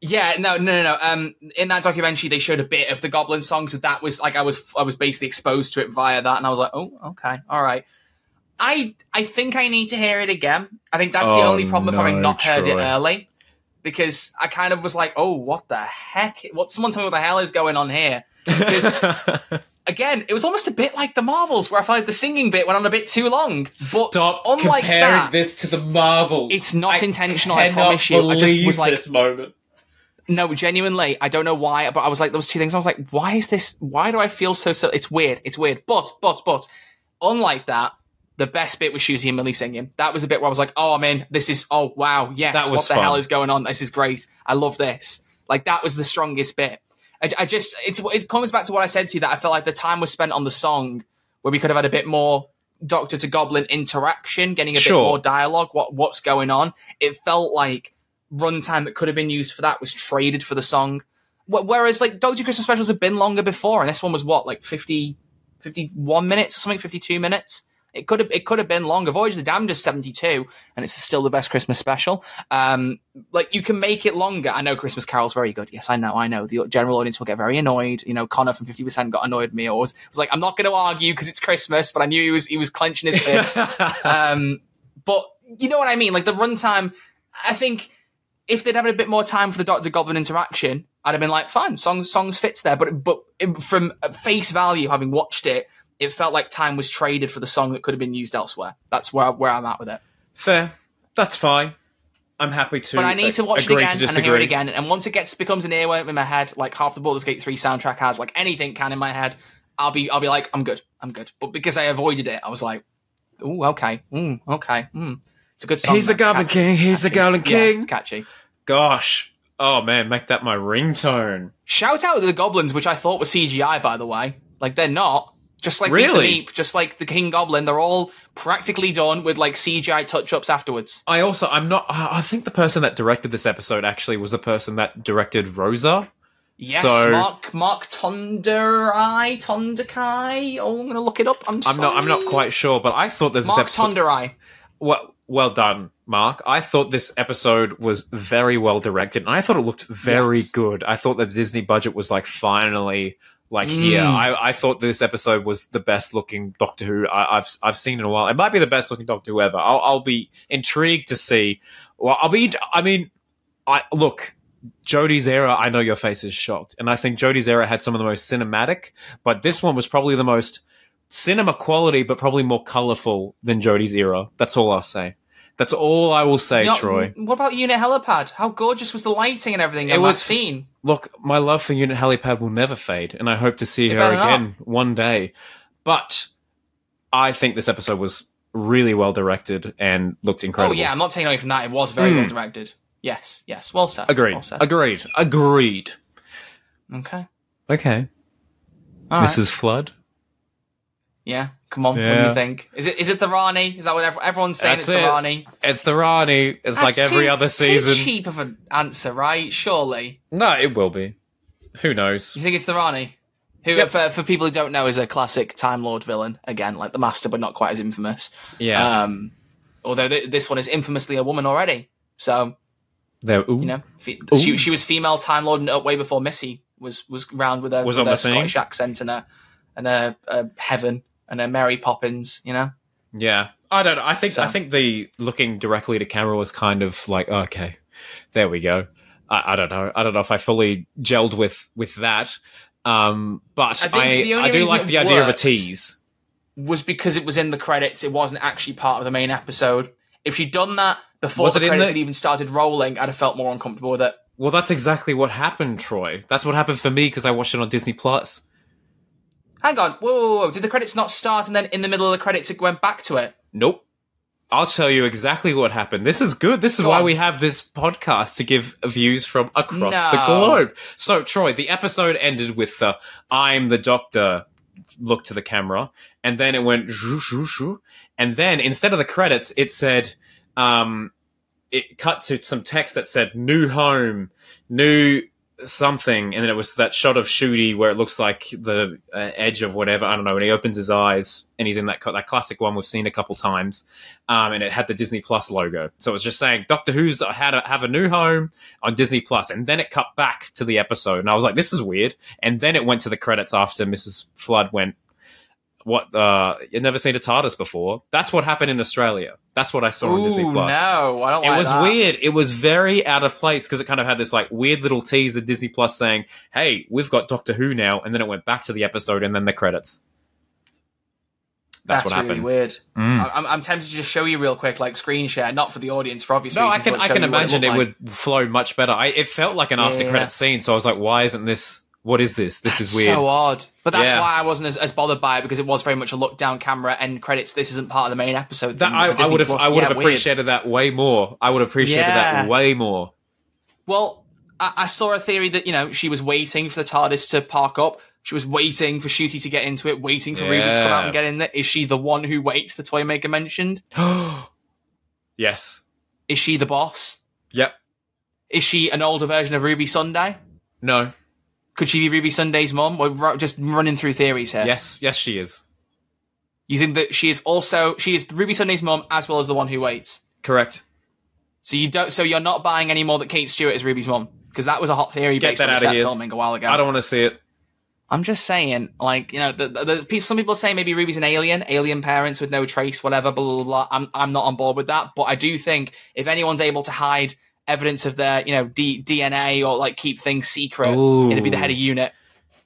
Speaker 2: yeah, no, no, no, no. Um, in that documentary, they showed a bit of the Goblin songs. So that was like, I was, I was basically exposed to it via that. And I was like, oh, okay, all right. I, I think I need to hear it again. I think that's the
Speaker 1: Oh,
Speaker 2: only problem of having
Speaker 1: no,
Speaker 2: not heard it early. Because I kind of was like, oh, what the heck? What? Someone tell me what the hell is going on here (laughs) again, it was almost a bit like the Marvels, where I felt like the singing bit went on a bit too long. But
Speaker 1: Stop
Speaker 2: unlike
Speaker 1: comparing
Speaker 2: that,
Speaker 1: this to the Marvels.
Speaker 2: It's not
Speaker 1: I
Speaker 2: intentional, I promise you. I just was like-
Speaker 1: this moment.
Speaker 2: no, genuinely, I don't know why, but I was like, those two things. I was like, why is this? Why do I feel so? so it's weird. It's weird. But, but, but, unlike that. The best bit was Ncuti and Millie singing. That was the bit where I was like, "Oh, I'm in. This is oh wow, yes.
Speaker 1: That was
Speaker 2: what the
Speaker 1: fun.
Speaker 2: hell is going on? This is great. I love this." Like that was the strongest bit. I, I just it's it comes back to what I said to you that I felt like the time was spent on the song where we could have had a bit more Doctor to Goblin interaction, getting a
Speaker 1: Sure.
Speaker 2: bit more dialogue. What what's going on? It felt like runtime that could have been used for that was traded for the song. Whereas like Doctor Christmas specials have been longer before, and this one was what like 50, 51 minutes or something, fifty two minutes. It could have it could have been longer. Voyage of the Damned is seventy two, and it's still the best Christmas special. Um, like you can make it longer. I know Christmas Carol's very good. Yes, I know, I know. The general audience will get very annoyed. You know, Connor from fifty percent got annoyed at me. Or was, was like, I'm not going to argue because it's Christmas, but I knew he was he was clenching his fist. (laughs) um, but you know what I mean? Like the runtime, I think if they'd had a bit more time for the Doctor Goblin interaction, I'd have been like, fine, songs songs fits there. But but from face value, having watched it, it felt like time was traded for the song that could have been used elsewhere. That's where where I'm at with it.
Speaker 1: Fair. That's fine. I'm happy to.
Speaker 2: But I need to watch it again and hear it again. And once it gets becomes an earworm in my head, like half the Baldur's Gate three soundtrack has, like anything can in my head, I'll be I'll be like, I'm good, I'm good. But because I avoided it, I was like, oh okay, mm, okay, mm. it's a good song.
Speaker 1: He's the. Goblin
Speaker 2: Catchy,
Speaker 1: King. He's the. Goblin
Speaker 2: Yeah,
Speaker 1: King.
Speaker 2: it's catchy.
Speaker 1: Gosh. Oh man, make that my ringtone.
Speaker 2: Shout out to the goblins, which I thought were CGI, by the way. Like they're not. Just like Beep the
Speaker 1: Really?
Speaker 2: Meep, just like the King Goblin, they're all practically done with like CGI touch-ups afterwards.
Speaker 1: I also I'm not. I think the person that directed this episode actually was the person that directed Rosa.
Speaker 2: Yes,
Speaker 1: So-
Speaker 2: Mark Mark Tonderai Tondakai. Oh, I'm gonna look it up. I'm,
Speaker 1: I'm not. I'm not quite sure, but I thought this
Speaker 2: Mark
Speaker 1: episode.
Speaker 2: Tonderai.
Speaker 1: well, well done, Mark. I thought this episode was very well directed, and I thought it looked very
Speaker 2: Yes.
Speaker 1: good. I thought that the Disney budget was like finally like here.
Speaker 2: Mm.
Speaker 1: I, I thought this episode was the best looking Doctor Who I, I've I've seen in a while. It might be the best looking Doctor Who ever. I'll, I'll be intrigued to see. Well, I'll be. I mean, I look. Jodie's era, I know your face is shocked, and I think Jodie's era had some of the most cinematic, but this one was probably the most cinema quality, but probably more colorful than Jodie's era. That's all I'll say. That's all I will say, Troy.
Speaker 2: What about Unit Helipad? How gorgeous was the lighting and everything
Speaker 1: It
Speaker 2: in
Speaker 1: was-
Speaker 2: that scene?
Speaker 1: Look, my love for Unit Helipad will never fade, and I hope to see
Speaker 2: It
Speaker 1: her
Speaker 2: better not.
Speaker 1: again one day. But I think this episode was really well directed and looked incredible.
Speaker 2: Oh yeah, I'm not taking away from that. It was very
Speaker 1: Hmm.
Speaker 2: well directed. Yes, yes. Well said.
Speaker 1: agreed,
Speaker 2: Well said.
Speaker 1: agreed, agreed.
Speaker 2: Okay.
Speaker 1: Okay,
Speaker 2: All right.
Speaker 1: Mrs. Flood.
Speaker 2: Yeah. Come on. What do you think? Is it is it the Rani? Is that what everyone's saying?
Speaker 1: That's
Speaker 2: it's the. Rani.
Speaker 1: It's the Rani. It's like every
Speaker 2: too-
Speaker 1: other
Speaker 2: too
Speaker 1: season.
Speaker 2: cheap of an answer, right? Surely.
Speaker 1: No, it will be. Who knows?
Speaker 2: You think it's the Rani? Who,
Speaker 1: Yep.
Speaker 2: for, for people who don't know, is a classic Time Lord villain. Again, like the Master, but not quite as infamous.
Speaker 1: Yeah,
Speaker 2: Um, although th- this one is infamously a woman already. So
Speaker 1: there. Ooh.
Speaker 2: you know, fe- she she was female Time Lord uh, way before Missy was was round with a,
Speaker 1: Was
Speaker 2: with
Speaker 1: on
Speaker 2: a? Scottish accent and a and a, a Heaven and a Mary Poppins. You know,
Speaker 1: Yeah, I don't. know. I think
Speaker 2: So-
Speaker 1: I think the looking directly to camera was kind of like okay, there we go. I, I don't know. I don't know if I fully gelled with with that. Um, but
Speaker 2: I
Speaker 1: I I, do like the idea of a tease.
Speaker 2: was because it was in the credits. It wasn't actually part of the main episode. If she'd done that before
Speaker 1: Was
Speaker 2: the
Speaker 1: it
Speaker 2: credits
Speaker 1: the-
Speaker 2: had even started rolling, I'd have felt more uncomfortable with it.
Speaker 1: Well, that's exactly what happened, Troy. That's what happened for me because I watched it on Disney Plus.
Speaker 2: Hang on, whoa, whoa, whoa! Did the credits not start and then in the middle of the credits it went back to it?
Speaker 1: Nope. I'll tell you exactly what happened. This is good. This is
Speaker 2: Go
Speaker 1: why
Speaker 2: on.
Speaker 1: we have this podcast to give views from across the globe. So, Troy, the episode ended with the I'm the doctor look to the camera, and then it went shoo, shoo, shoo. and then instead of the credits, it said um it cut to some text that said new home, new something, and then it was that shot of Ncuti where it looks like the uh, edge of whatever I don't know, and he opens his eyes and he's in that that classic one we've seen a couple times, um, and it had the Disney Plus logo, so it was just saying Doctor Who's had a, have a new home on Disney Plus, and then it cut back to the episode, and I was like, this is weird, and then it went to the credits after Mrs. Flood went. What uh you've never seen a TARDIS before? That's what happened in Australia. That's what I saw on Disney Plus.
Speaker 2: no, I don't
Speaker 1: It
Speaker 2: like
Speaker 1: was
Speaker 2: that.
Speaker 1: weird. It was very out of place because it kind of had this like weird little tease of Disney Plus saying, "Hey, we've got Doctor Who now," and then it went back to the episode and then the credits. That's,
Speaker 2: That's,
Speaker 1: what
Speaker 2: really
Speaker 1: happened.
Speaker 2: weird.
Speaker 1: Mm.
Speaker 2: I- I'm, I'm tempted to just show you real quick, like screen share, not for the audience, for obvious
Speaker 1: No, I
Speaker 2: reasons.
Speaker 1: can I can
Speaker 2: you what
Speaker 1: imagine it,
Speaker 2: looked like.
Speaker 1: would flow much better. I, it felt like an
Speaker 2: Yeah,
Speaker 1: after credit
Speaker 2: yeah.
Speaker 1: scene, so I was like, "Why isn't this? What is this? This is weird."
Speaker 2: So odd. But that's
Speaker 1: Yeah.
Speaker 2: why I wasn't as, as bothered by it because it was very much a look down camera end credits. This isn't part of the main episode.
Speaker 1: that I, I would have
Speaker 2: Plus.
Speaker 1: I would
Speaker 2: Yeah,
Speaker 1: have
Speaker 2: weird.
Speaker 1: appreciated that way more. I would have appreciated that way more.
Speaker 2: Well, I, I saw a theory that you know she was waiting for the TARDIS to park up. She was waiting for Ncuti to get into it, waiting for Ruby to come out and get in there. Is she the one who waits? The toy maker mentioned. (gasps)
Speaker 1: yes.
Speaker 2: Is she the boss?
Speaker 1: Yep.
Speaker 2: Is she an older version of Ruby Sunday?
Speaker 1: No.
Speaker 2: Could she be Ruby Sunday's mom? We're just running through theories here.
Speaker 1: Yes. Yes, she is.
Speaker 2: You think that she is also she is Ruby Sunday's mom as well as the one who waits.
Speaker 1: Correct.
Speaker 2: So you don't. So you're not buying anymore that Kate Stewart is Ruby's mom because that was a hot theory
Speaker 1: Get
Speaker 2: based on set
Speaker 1: here.
Speaker 2: filming a while ago.
Speaker 1: I don't want to see it.
Speaker 2: I'm just saying, like you know, the, the, the some people say maybe Ruby's an alien, alien parents with no trace, whatever. Blah blah blah. I'm I'm not on board with that, but I do think if anyone's able to hide evidence of their you know D, DNA or like keep things secret,
Speaker 1: Ooh.
Speaker 2: it'd be the head of unit.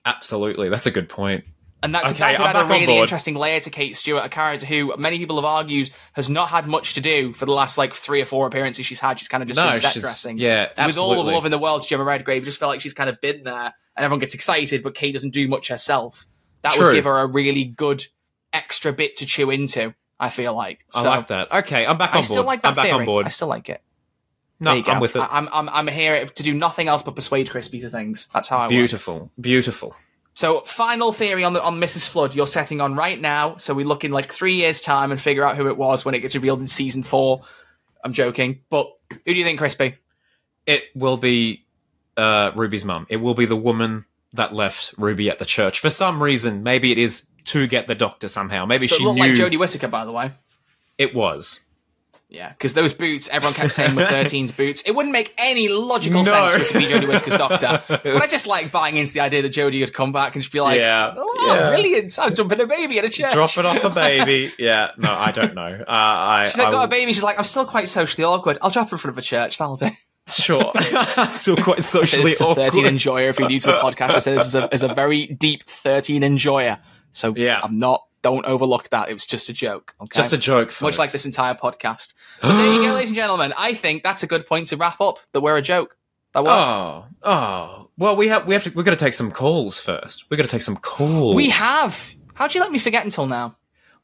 Speaker 1: Absolutely. That's a good point.
Speaker 2: And that could,
Speaker 1: Okay,
Speaker 2: that could add a really interesting layer to Kate Stewart, a character who many people have argued has not had much to do for the last like three or four appearances she's had. She's kind of just
Speaker 1: No,
Speaker 2: been set dressing.
Speaker 1: yeah,
Speaker 2: With all the love in the world to Jemma Redgrave, just felt like she's kind of been there and everyone gets excited, but Kate doesn't do much herself. That
Speaker 1: True.
Speaker 2: would give her a really good extra bit to chew into, I feel like.
Speaker 1: I
Speaker 2: So,
Speaker 1: like that. Okay, I'm back on
Speaker 2: I
Speaker 1: on
Speaker 2: still
Speaker 1: board.
Speaker 2: like that
Speaker 1: I'm back
Speaker 2: theory.
Speaker 1: on board.
Speaker 2: I still like it.
Speaker 1: No,
Speaker 2: There you go.
Speaker 1: I'm with it.
Speaker 2: I, I'm, I'm, I'm here to do nothing else but persuade Crispy to things. That's how I work.
Speaker 1: Beautiful. Beautiful.
Speaker 2: So, final theory on the on Mrs. Flood you're setting on right now. So we look in like three years' time and figure out who it was when it gets revealed in season four. I'm joking, but who do you think, Crispy?
Speaker 1: It will be uh, Ruby's mum. It will be the woman that left Ruby at the church for some reason. Maybe it is to get the doctor somehow. Maybe
Speaker 2: But
Speaker 1: she
Speaker 2: looked
Speaker 1: knew
Speaker 2: like Jodie Whittaker, by the way.
Speaker 1: it was.
Speaker 2: Yeah, because those boots, everyone kept saying were (laughs) 13's boots. It wouldn't make any logical
Speaker 1: No.
Speaker 2: sense for it to be Jodie Whittaker's doctor. (laughs) But I just like buying into the idea that Jodie would come back and just be like,
Speaker 1: Yeah.
Speaker 2: oh,
Speaker 1: Yeah.
Speaker 2: brilliant, I'm jumping a baby at a church.
Speaker 1: Drop it off a baby. (laughs) yeah, no, I don't know. Uh, I,
Speaker 2: She's like,
Speaker 1: I
Speaker 2: got a baby. She's like, I'm still quite socially awkward. I'll drop her in front of a church. That'll do.
Speaker 1: Sure. I'm still quite socially
Speaker 2: This is a
Speaker 1: awkward.
Speaker 2: 13 enjoyer. If you're new to the podcast, I say this is a, is a very deep 13 enjoyer. So
Speaker 1: Yeah.
Speaker 2: I'm not. Don't overlook that. It was just a joke. Okay?
Speaker 1: Just a joke.
Speaker 2: Much like this entire podcast. (gasps) But there you go, ladies and gentlemen. I think that's a good point to wrap up. That we're a joke. That worked.
Speaker 1: Oh, oh. Well, we have we have to. We've got to take some calls first. We've got to take some calls.
Speaker 2: we have. How'd you let me forget until now?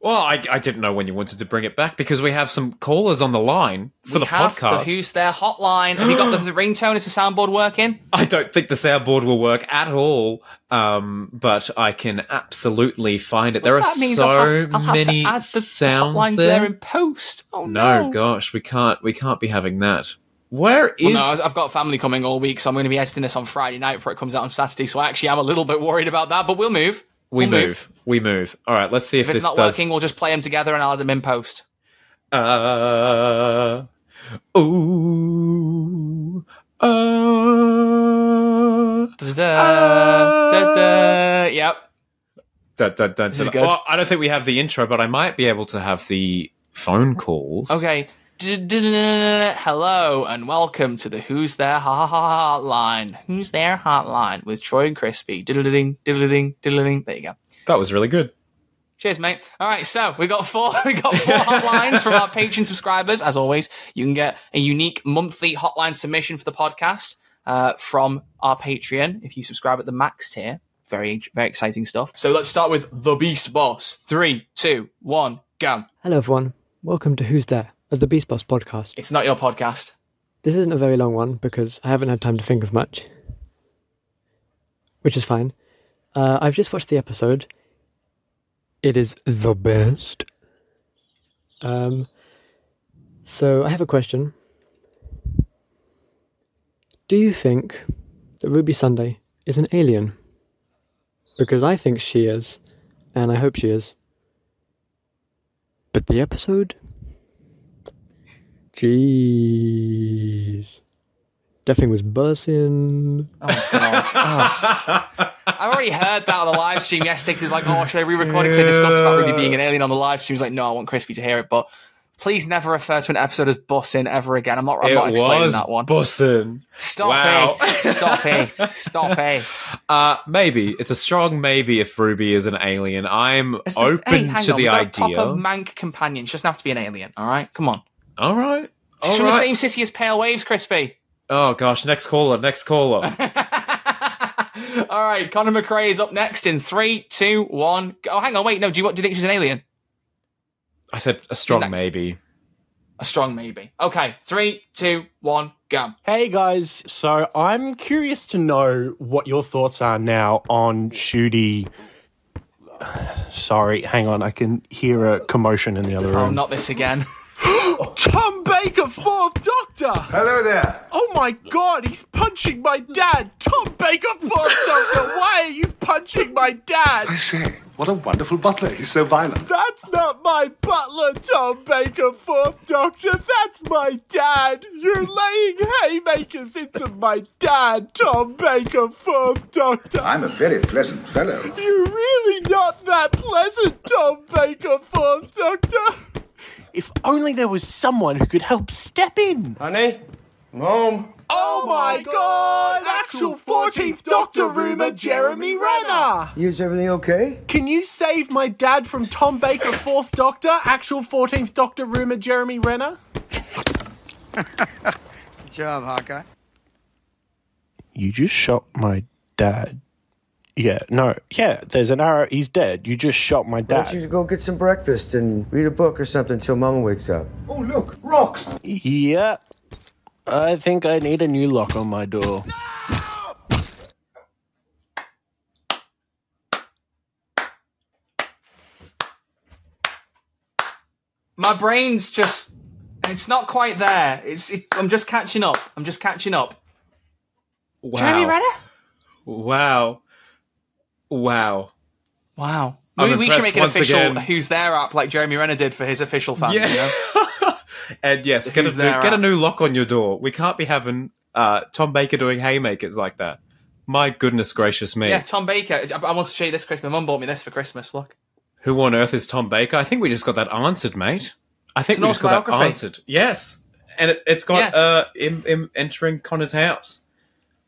Speaker 1: Well, I, I didn't know when you wanted to bring it back because we have some callers on the line for
Speaker 2: we
Speaker 1: the podcast.
Speaker 2: The Who's There hotline. Have you got the, the (gasps) ringtone? Is the soundboard working?
Speaker 1: I don't think the soundboard will work at all, um, but I can absolutely find it. there are
Speaker 2: means
Speaker 1: so
Speaker 2: I'll have to, I'll have
Speaker 1: many
Speaker 2: to add the
Speaker 1: sounds
Speaker 2: hotline
Speaker 1: there.
Speaker 2: there in post. Oh
Speaker 1: no,
Speaker 2: no!
Speaker 1: gosh, we can't. We can't be having that. Where is?
Speaker 2: Well, no, I've got family coming all week, so I'm going to be editing this on Friday night before it comes out on Saturday. So I actually, I'm a little bit worried about that, but we'll move.
Speaker 1: We
Speaker 2: we'll
Speaker 1: move. We move. All right. Let's see if,
Speaker 2: If it's
Speaker 1: this
Speaker 2: not
Speaker 1: does.
Speaker 2: working, we'll just play them together and I'll add them in post.
Speaker 1: Uh, ooh, uh,
Speaker 2: Da-da, da-da. Yep.
Speaker 1: dun, dun, dun,
Speaker 2: This is good.
Speaker 1: Well, I don't think we have the intro, but I might be able to have the phone calls.
Speaker 2: Okay. Hello and welcome to the Who's There Ha Ha Ha Hotline. Who's There Hotline with Troy and Crispy. Diddle-ding, diddle-ding, diddle-ding. There you go.
Speaker 1: That was really good.
Speaker 2: Cheers, mate. All right, so we got four. (laughs) We got four hotlines from our Patreon subscribers. As always, you can get a unique monthly hotline submission for the podcast uh, from our Patreon if you subscribe at the max tier. Very, very exciting stuff. So let's start with the Beast Boss. Three, two, one, go.
Speaker 3: Hello, everyone. Welcome to Who's There, of the Beast Boss podcast.
Speaker 2: It's not your podcast.
Speaker 3: This isn't a very long one because I haven't had time to think of much, which is fine. Uh, I've just watched the episode. It is the best. Um, so I have a question. Do you think that Ruby Sunday is an alien? Because I think she is, and I hope she is. But the episode? Jeez. That thing was buzzing.
Speaker 2: Oh god. Oh. (laughs) I've already heard that on the live stream yesterday. 'cause He's like, "Oh, should I re-record it?" 'Cause I discussed about Ruby being an alien on the live stream. He was like, "No, I want Crispy to hear it." But please never refer to an episode as bussing ever again. I'm not. I'm
Speaker 1: it
Speaker 2: not explaining
Speaker 1: was
Speaker 2: that one.
Speaker 1: bussin'.
Speaker 2: Stop
Speaker 1: Wow.
Speaker 2: it! Stop (laughs) it! Stop it!
Speaker 1: Uh, maybe it's a strong maybe if Ruby is an alien. I'm
Speaker 2: It's the-
Speaker 1: open
Speaker 2: hey, hang
Speaker 1: to
Speaker 2: on,
Speaker 1: the
Speaker 2: we've got a
Speaker 1: idea.
Speaker 2: Proper mank companion. She doesn't have to be an alien. All right, come on.
Speaker 1: All right.
Speaker 2: She's
Speaker 1: All
Speaker 2: from the same city as Pale Waves, Crispy.
Speaker 1: Oh gosh, next caller, next caller. (laughs)
Speaker 2: All right, Conor McRae is up next in three, two, one. Oh, hang on, wait. No, do you, what, do you think she's an alien?
Speaker 1: I said a strong
Speaker 2: Next.
Speaker 1: maybe.
Speaker 2: A strong maybe. Okay, three, two, one, go.
Speaker 4: Hey guys, so I'm curious to know what your thoughts are now on Ncuti. (sighs) Sorry, hang on, I can hear a commotion in the other room.
Speaker 2: Oh,
Speaker 4: room.
Speaker 2: not this again. (laughs) (gasps)
Speaker 4: Tom Baker, fourth Doctor!
Speaker 5: Hello there.
Speaker 4: Oh my god, he's punching my dad! Tom Baker, fourth Doctor, why are you punching my dad?
Speaker 5: I say, what a wonderful butler. He's so violent.
Speaker 4: That's not my butler, Tom Baker, fourth Doctor. That's my dad. You're laying haymakers into my dad, Tom Baker, fourth Doctor.
Speaker 5: I'm a very pleasant fellow.
Speaker 4: You're really not that pleasant, Tom Baker, fourth Doctor. If only there was someone who could help step in.
Speaker 6: Honey, I'm home.
Speaker 4: Oh, oh my god! Actual 14th Doctor rumor, Jeremy Renner!
Speaker 6: Is everything okay?
Speaker 4: Can you save my dad from Tom Baker, 4th Doctor? Actual 14th Doctor rumor, Jeremy Renner?
Speaker 6: Good job, Hawkeye.
Speaker 4: You just shot my dad. Yeah, no, yeah, there's an arrow. He's dead. You just shot my
Speaker 6: Why don't
Speaker 4: dad.
Speaker 6: you go get some breakfast and read a book or something till Mama wakes up?
Speaker 5: Oh, look, rocks.
Speaker 4: Yeah. I think I need a new lock on my door. No!
Speaker 2: My brain's just. It's not quite there. It's. It, I'm just catching up. I'm just catching up.
Speaker 1: Wow.
Speaker 2: Jeremy Renner?
Speaker 1: Wow. Wow.
Speaker 2: Wow.
Speaker 1: I'm
Speaker 2: Maybe we should
Speaker 1: impressed
Speaker 2: make an
Speaker 1: once
Speaker 2: official
Speaker 1: again.
Speaker 2: Who's There app like Jeremy Renner did for his official fans.
Speaker 1: Yeah.
Speaker 2: You know? (laughs)
Speaker 1: and yes, get a, new, get a new lock on your door. We can't be having uh, Tom Baker doing haymakers like that. My goodness gracious me.
Speaker 2: Yeah, Tom Baker. I, I want to show you this Christmas. My mum bought me this for Christmas. Look.
Speaker 1: Who on earth is Tom Baker? I think we just got that answered, mate. I think
Speaker 2: It's
Speaker 1: we
Speaker 2: an
Speaker 1: just got that answered. Yes. And it, it's got
Speaker 2: Yeah.
Speaker 1: uh, him, him entering Connor's house.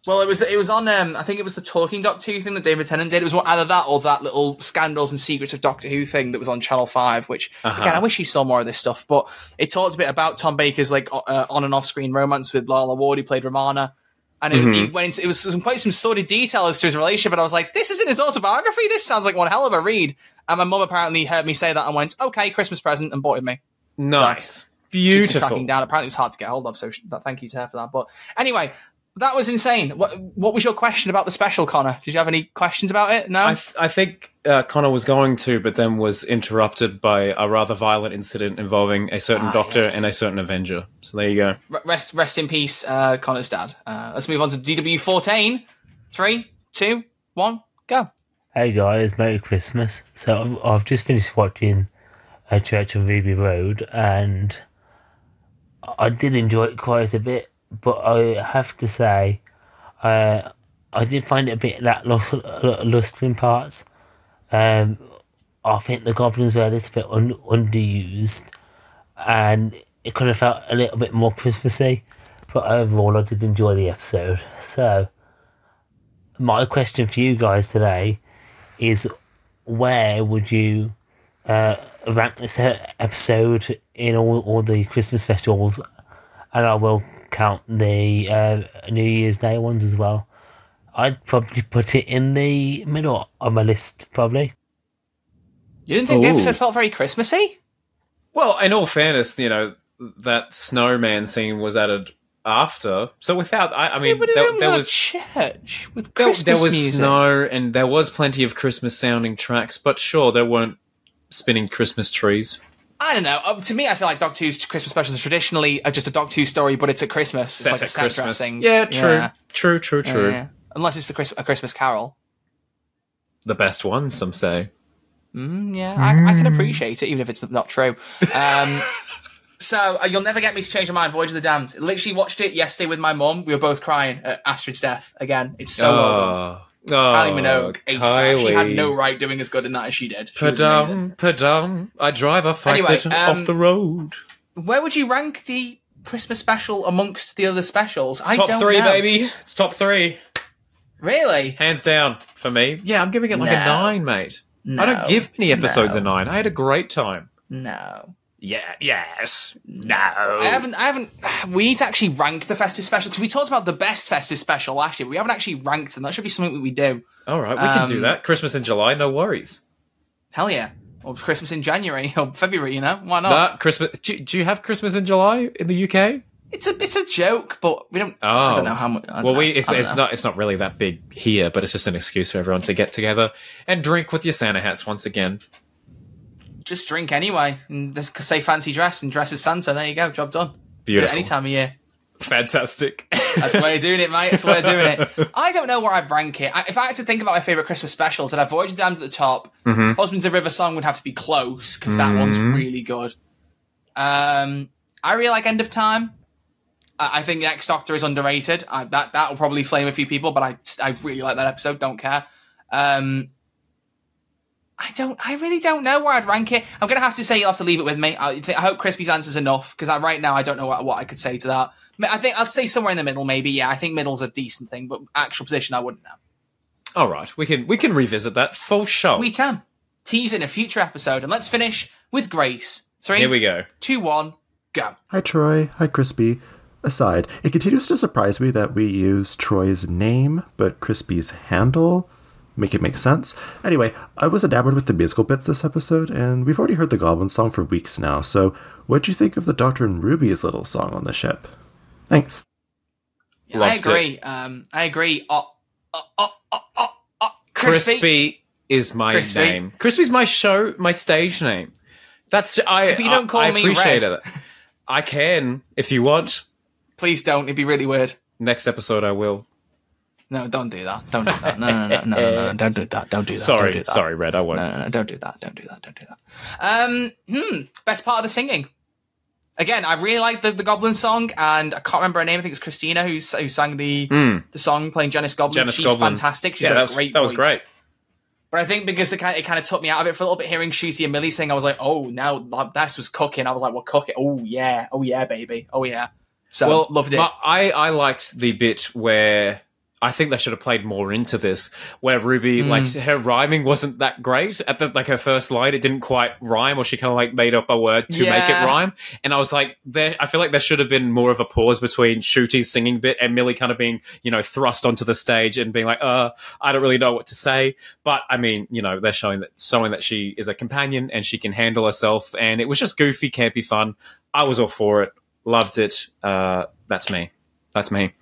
Speaker 2: Well, it was it was on. Um, I think it was the Talking Doctor Who thing that David Tennant did. It was either that or that little scandals and secrets of Doctor Who thing that was on Channel Five. Which
Speaker 1: Uh-huh.
Speaker 2: again, I wish you saw more of this stuff. But it talked a bit about Tom Baker's like uh, on and off screen romance with Lalla Ward, who played Romana. And it was, he went into, it was some, quite some sordid detail as to his relationship. And I was like, this isn't his autobiography. This sounds like one hell of a read. And my mum apparently heard me say that and went, okay, Christmas present, and bought it me.
Speaker 1: Nice.
Speaker 2: She's
Speaker 1: Beautiful.
Speaker 2: tracking down. Apparently, it was hard to get hold of. So, thank you to her for that. But anyway, that was insane. What, what was your question about the special, Connor? Did you have any questions about it? No.
Speaker 1: I, th- I think uh, Connor was going to, but then was interrupted by a rather violent incident involving a certain
Speaker 2: Ah,
Speaker 1: Doctor
Speaker 2: yes.
Speaker 1: and a certain Avenger. So there you go.
Speaker 2: R- rest, rest in peace, uh, Connor's dad. Uh, let's move on to DW fourteen. Three, two, one, go.
Speaker 7: Hey guys, Merry Christmas. So I've- I've just finished watching A Church of Ruby Road and I did enjoy it quite a bit, but I have to say, uh, I did find it a bit lackluster in parts. Um, I think the goblins were a little bit un- underused and it kind of felt a little bit more Christmassy, but overall I did enjoy the episode. So, my question for you guys today is where would you uh, rank this episode in all, all the Christmas festivals? And I will count the uh, New Year's Day ones as well. I'd probably put it in the middle of my list, probably.
Speaker 2: You didn't think the episode felt very Christmassy?
Speaker 1: Well, in all fairness, you know, that snowman scene was added after. So without, I, I mean,
Speaker 2: but it
Speaker 1: there,
Speaker 2: was
Speaker 1: there was.
Speaker 2: church with
Speaker 1: There,
Speaker 2: Christmas
Speaker 1: there was
Speaker 2: music.
Speaker 1: snow and there was plenty of Christmas sounding tracks, but sure, there weren't spinning Christmas trees.
Speaker 2: I don't know. Uh, to me, I feel like Doctor Who's Christmas specials are traditionally uh, just a Doctor Who story, but it's at Christmas.
Speaker 1: Set
Speaker 2: it's like
Speaker 1: at
Speaker 2: a
Speaker 1: Christmas.
Speaker 2: dressing.
Speaker 1: Yeah, true,
Speaker 2: Yeah.
Speaker 1: true, true, true.
Speaker 2: Yeah. Unless it's the Chris- a Christmas Carol.
Speaker 1: The best one, some say.
Speaker 2: Mm, yeah, I, I can appreciate it, even if it's not true. Um, (laughs) so uh, you'll never get me to change my mind. Voyage of the Damned. Literally watched it yesterday with my mum. We were both crying at Astrid's death again. It's so well done.
Speaker 1: Oh, oh,
Speaker 2: Kylie Minogue, ace that. She had no right doing as good in that as she did. She was amazing.
Speaker 1: Padum, padum. I drive a
Speaker 2: Anyway, um,
Speaker 1: off the road.
Speaker 2: Where would you rank the Christmas special amongst the other specials? I
Speaker 1: top
Speaker 2: don't
Speaker 1: three,
Speaker 2: know.
Speaker 1: baby. It's top three,
Speaker 2: Really?
Speaker 1: hands down for me. Yeah, I'm giving it like a nine, mate. I don't give many episodes
Speaker 2: No.
Speaker 1: a nine. I had a great time.
Speaker 2: No.
Speaker 1: Yeah, yes, no.
Speaker 2: I haven't. I haven't. (sighs) We need to actually rank the festive special because we talked about the best festive special last year. We haven't actually ranked them. That should be something that we do.
Speaker 1: All right, we can do
Speaker 2: Um,
Speaker 1: that. Christmas in July, no worries.
Speaker 2: Hell yeah! Or Christmas in January or February. You know why not?
Speaker 1: That Christmas. Do, do you have Christmas in July in the UK?
Speaker 2: It's a it's a joke, but we don't.
Speaker 1: Oh,
Speaker 2: I don't know how much.
Speaker 1: Well,
Speaker 2: know.
Speaker 1: we it's, it's
Speaker 2: know.
Speaker 1: not it's not really that big here, but it's just an excuse for everyone to get together and drink with your Santa hats once again.
Speaker 2: Just drink anyway and say fancy dress and dress as Santa. There you go, job done. Do
Speaker 1: Beautiful,
Speaker 2: any time of year.
Speaker 1: fantastic.
Speaker 2: That's the way of doing it, mate. That's the way of doing it. (laughs) I don't know where I'd rank it. I, if I had to think about my favourite Christmas specials, I'd have Voyage of Damned at the top.
Speaker 1: Mm-hmm.
Speaker 2: Husbands of River Song would have to be close because that one's really good. Um, I really like End of Time. I, I think Next Doctor is underrated. I, that that will probably flame a few people, but I I really like that episode. Don't care. Um, I don't. I really don't know where I'd rank it. I'm gonna have to say you'll have to leave it with me. I, I hope Crispy's answer's enough because I, right now I don't know what, what I could say to that. I think I'd say somewhere in the middle, maybe. Yeah, I think middle's a decent thing, but actual position I wouldn't know.
Speaker 1: All right, we can we can revisit that full show.
Speaker 2: We can tease in a future episode, and let's finish with Grace. Three,
Speaker 1: Here we go.
Speaker 2: two, one, go.
Speaker 8: Hi, Troy. Hi, Crispy. Aside, it continues to surprise me that we use Troy's name, but Crispy's handle. Make it make sense. Anyway, I was enamored with the musical bits this episode, and we've already heard the Goblin song for weeks now, so what'd you think of the Doctor and Ruby's little song on the ship? Thanks.
Speaker 2: Yeah, I agree. Um, I agree. Oh, oh, oh, oh, oh, oh. Crispy.
Speaker 1: Crispy is my
Speaker 2: Crispy.
Speaker 1: name. Crispy's my show, my stage name. That's I.
Speaker 2: But you don't
Speaker 1: I-
Speaker 2: call
Speaker 1: I
Speaker 2: me
Speaker 1: appreciate
Speaker 2: Red.
Speaker 1: it. I can if you want.
Speaker 2: Please don't. It'd be really weird.
Speaker 1: Next episode, I will.
Speaker 2: No, don't do that. Don't do that. No, no, no, no, no, no, no. (laughs) Don't do that. Don't do that.
Speaker 1: Sorry,
Speaker 2: do that.
Speaker 1: sorry, Red. I won't.
Speaker 2: No, no, no, don't do that. Don't do that. Don't do that. Um, hmm. Best part of the singing. Again, I really like the, the Goblin song, and I can't remember her name. I think it's Christina who who sang the the song playing Janice Goblin.
Speaker 1: Janice
Speaker 2: She's
Speaker 1: Goblin.
Speaker 2: fantastic. She's
Speaker 1: yeah,
Speaker 2: got
Speaker 1: that
Speaker 2: a
Speaker 1: was,
Speaker 2: great
Speaker 1: that was
Speaker 2: voice.
Speaker 1: great.
Speaker 2: But I think because it kind, of, it kind of took me out of it for a little bit, hearing Ncuti and Millie sing, I was like, oh, now that- this was cooking. I was like, well, cooking. Oh yeah, oh yeah, baby, oh yeah. So
Speaker 1: well,
Speaker 2: loved it.
Speaker 1: I I liked the bit where I think they should have played more into this, where Ruby
Speaker 2: Hmm.
Speaker 1: like her rhyming wasn't that great at the like her first line. It didn't quite rhyme, or she kind of like made up a word to make it rhyme. And I was like, there. I feel like there should have been more of a pause between Ncuti's singing bit and Millie kind of being you know thrust onto the stage and being like, uh, I don't really know what to say. But I mean, you know, they're showing that showing that she is a companion and she can handle herself, and it was just goofy, campy fun. I was all for it. Loved it. Uh, that's me. That's me.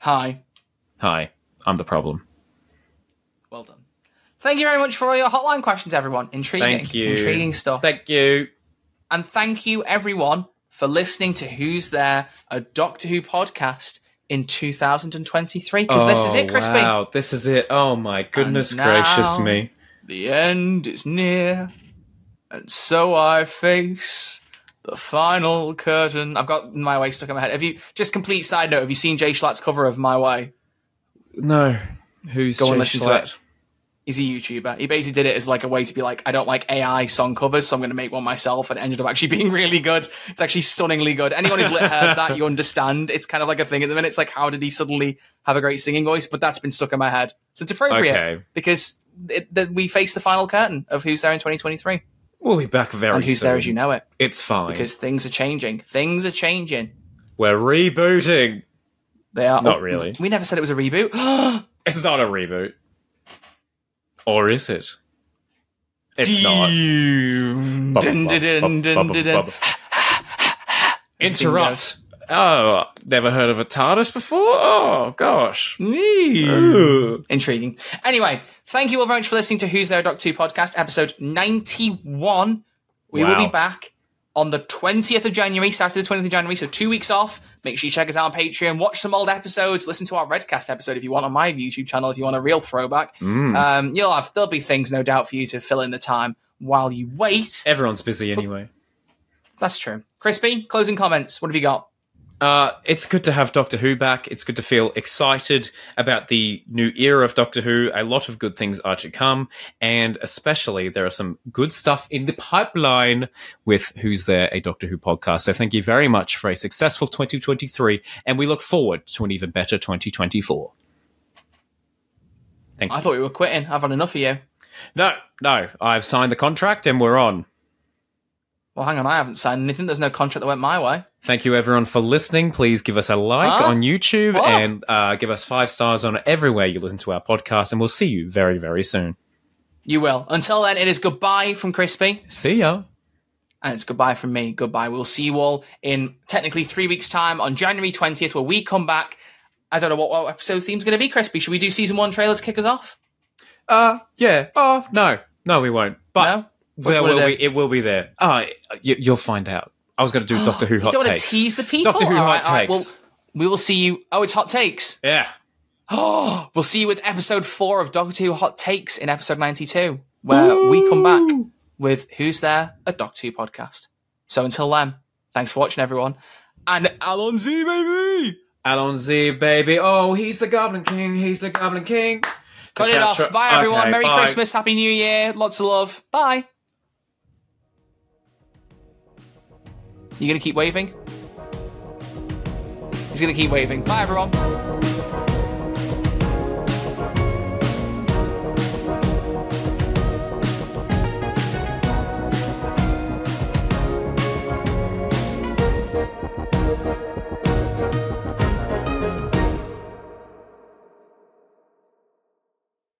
Speaker 2: Hi.
Speaker 1: Hi, I'm the problem.
Speaker 2: Well done. Thank you very much for all your hotline questions, everyone. Intriguing.
Speaker 1: Thank you.
Speaker 2: Intriguing stuff.
Speaker 1: Thank you.
Speaker 2: and thank you, everyone, for listening to Who's There, a Doctor Who podcast in 2023. Because this is it, oh, Crispy.
Speaker 1: Oh, Wow, this is it. Oh my goodness gracious me.
Speaker 2: The end is near, and so I face the final curtain. I've got My Way stuck in my head. Have you, just complete side note, have you seen Jschlatt's cover of My Way?
Speaker 1: No. Who's
Speaker 2: Go and
Speaker 1: Jay
Speaker 2: listen to it. He's a YouTuber. He basically did it as like a way to be like, I don't like AI song covers, so I'm going to make one myself, and it ended up actually (laughs) being really good. It's actually stunningly good. Anyone who's heard (laughs) that, you understand. It's kind of like a thing at the minute. It's like, how did he suddenly have a great singing voice? But that's been stuck in my head, so it's appropriate
Speaker 1: Okay.
Speaker 2: because it, that we face the final curtain of Who's There in 2023
Speaker 1: We'll be back very
Speaker 2: and Who's
Speaker 1: soon.
Speaker 2: There as you know it,
Speaker 1: It's fine.
Speaker 2: because things are changing. Things are changing.
Speaker 1: We're rebooting.
Speaker 2: They are
Speaker 1: Not
Speaker 2: oh,
Speaker 1: really.
Speaker 2: We never said it was a reboot. (gasps)
Speaker 1: It's not a reboot. Or is it? It's not. Interrupt. Oh, never heard of a TARDIS before? Oh, gosh. Ooh.
Speaker 2: Intriguing. Anyway, thank you all very much for listening to Who's There Doc 2 podcast, episode 91. We will be back on the 20th of January, Saturday the 20th of January, so two weeks off. Make sure you check us out on Patreon, watch some old episodes, listen to our Redcast episode if you want on my YouTube channel, if you want a real throwback.
Speaker 1: Mm.
Speaker 2: Um, you'll have, there'll be things, no doubt, for you to fill in the time while you wait.
Speaker 1: Everyone's busy anyway.
Speaker 2: That's true. Crispy, closing comments. What have you got?
Speaker 1: Uh, it's good to have Doctor Who back. It's good to feel excited about the new era of Doctor Who. A lot of good things are to come, and especially there are some good stuff in the pipeline with Who's There, a Doctor Who podcast. So thank you very much for a successful 2023, and we look forward to an even better 2024. Thank you.
Speaker 2: I thought we were quitting. I've had enough of you.
Speaker 1: no, no, I've signed the contract and we're on.
Speaker 2: Well, hang on, I haven't signed anything. There's no contract that went my way.
Speaker 1: Thank you, everyone, for listening. Please give us a like
Speaker 2: Huh?
Speaker 1: on YouTube
Speaker 2: What?
Speaker 1: and uh, give us five stars on everywhere you listen to our podcast. And we'll see you very, very soon.
Speaker 2: You will. Until then, it is goodbye from Crispy.
Speaker 1: See ya.
Speaker 2: And it's goodbye from me. Goodbye. We'll see you all in technically three weeks' time on January 20th, where we come back. I don't know what, what episode theme's going to be, Crispy. Should we do season one trailers kick us off?
Speaker 1: Uh, yeah. Oh, no. No, we won't. But
Speaker 2: No?
Speaker 1: There
Speaker 2: do you wanna
Speaker 1: will be, it will be there. Oh, you, you'll find out. I was going to do (gasps) Doctor Who hot
Speaker 2: don't want to
Speaker 1: takes.
Speaker 2: tease the people?
Speaker 1: Doctor Who
Speaker 2: All
Speaker 1: hot
Speaker 2: right, all right,
Speaker 1: takes.
Speaker 2: well, we will see you. Oh, it's hot takes.
Speaker 1: yeah.
Speaker 2: Oh, (gasps) we'll see you with episode four of Doctor Who Hot Takes in episode 92, where we come back with Who's There? A Doctor Who podcast. So until then, thanks for watching, everyone. And Allons-y, baby!
Speaker 1: Allons-y, baby. Oh, he's the Goblin King. He's the Goblin King.
Speaker 2: Cut it off. Bye, everyone.
Speaker 1: Okay,
Speaker 2: Merry
Speaker 1: bye.
Speaker 2: Christmas. Happy New Year. Lots of love. Bye. You gonna keep waving? He's gonna keep waving. Bye, everyone.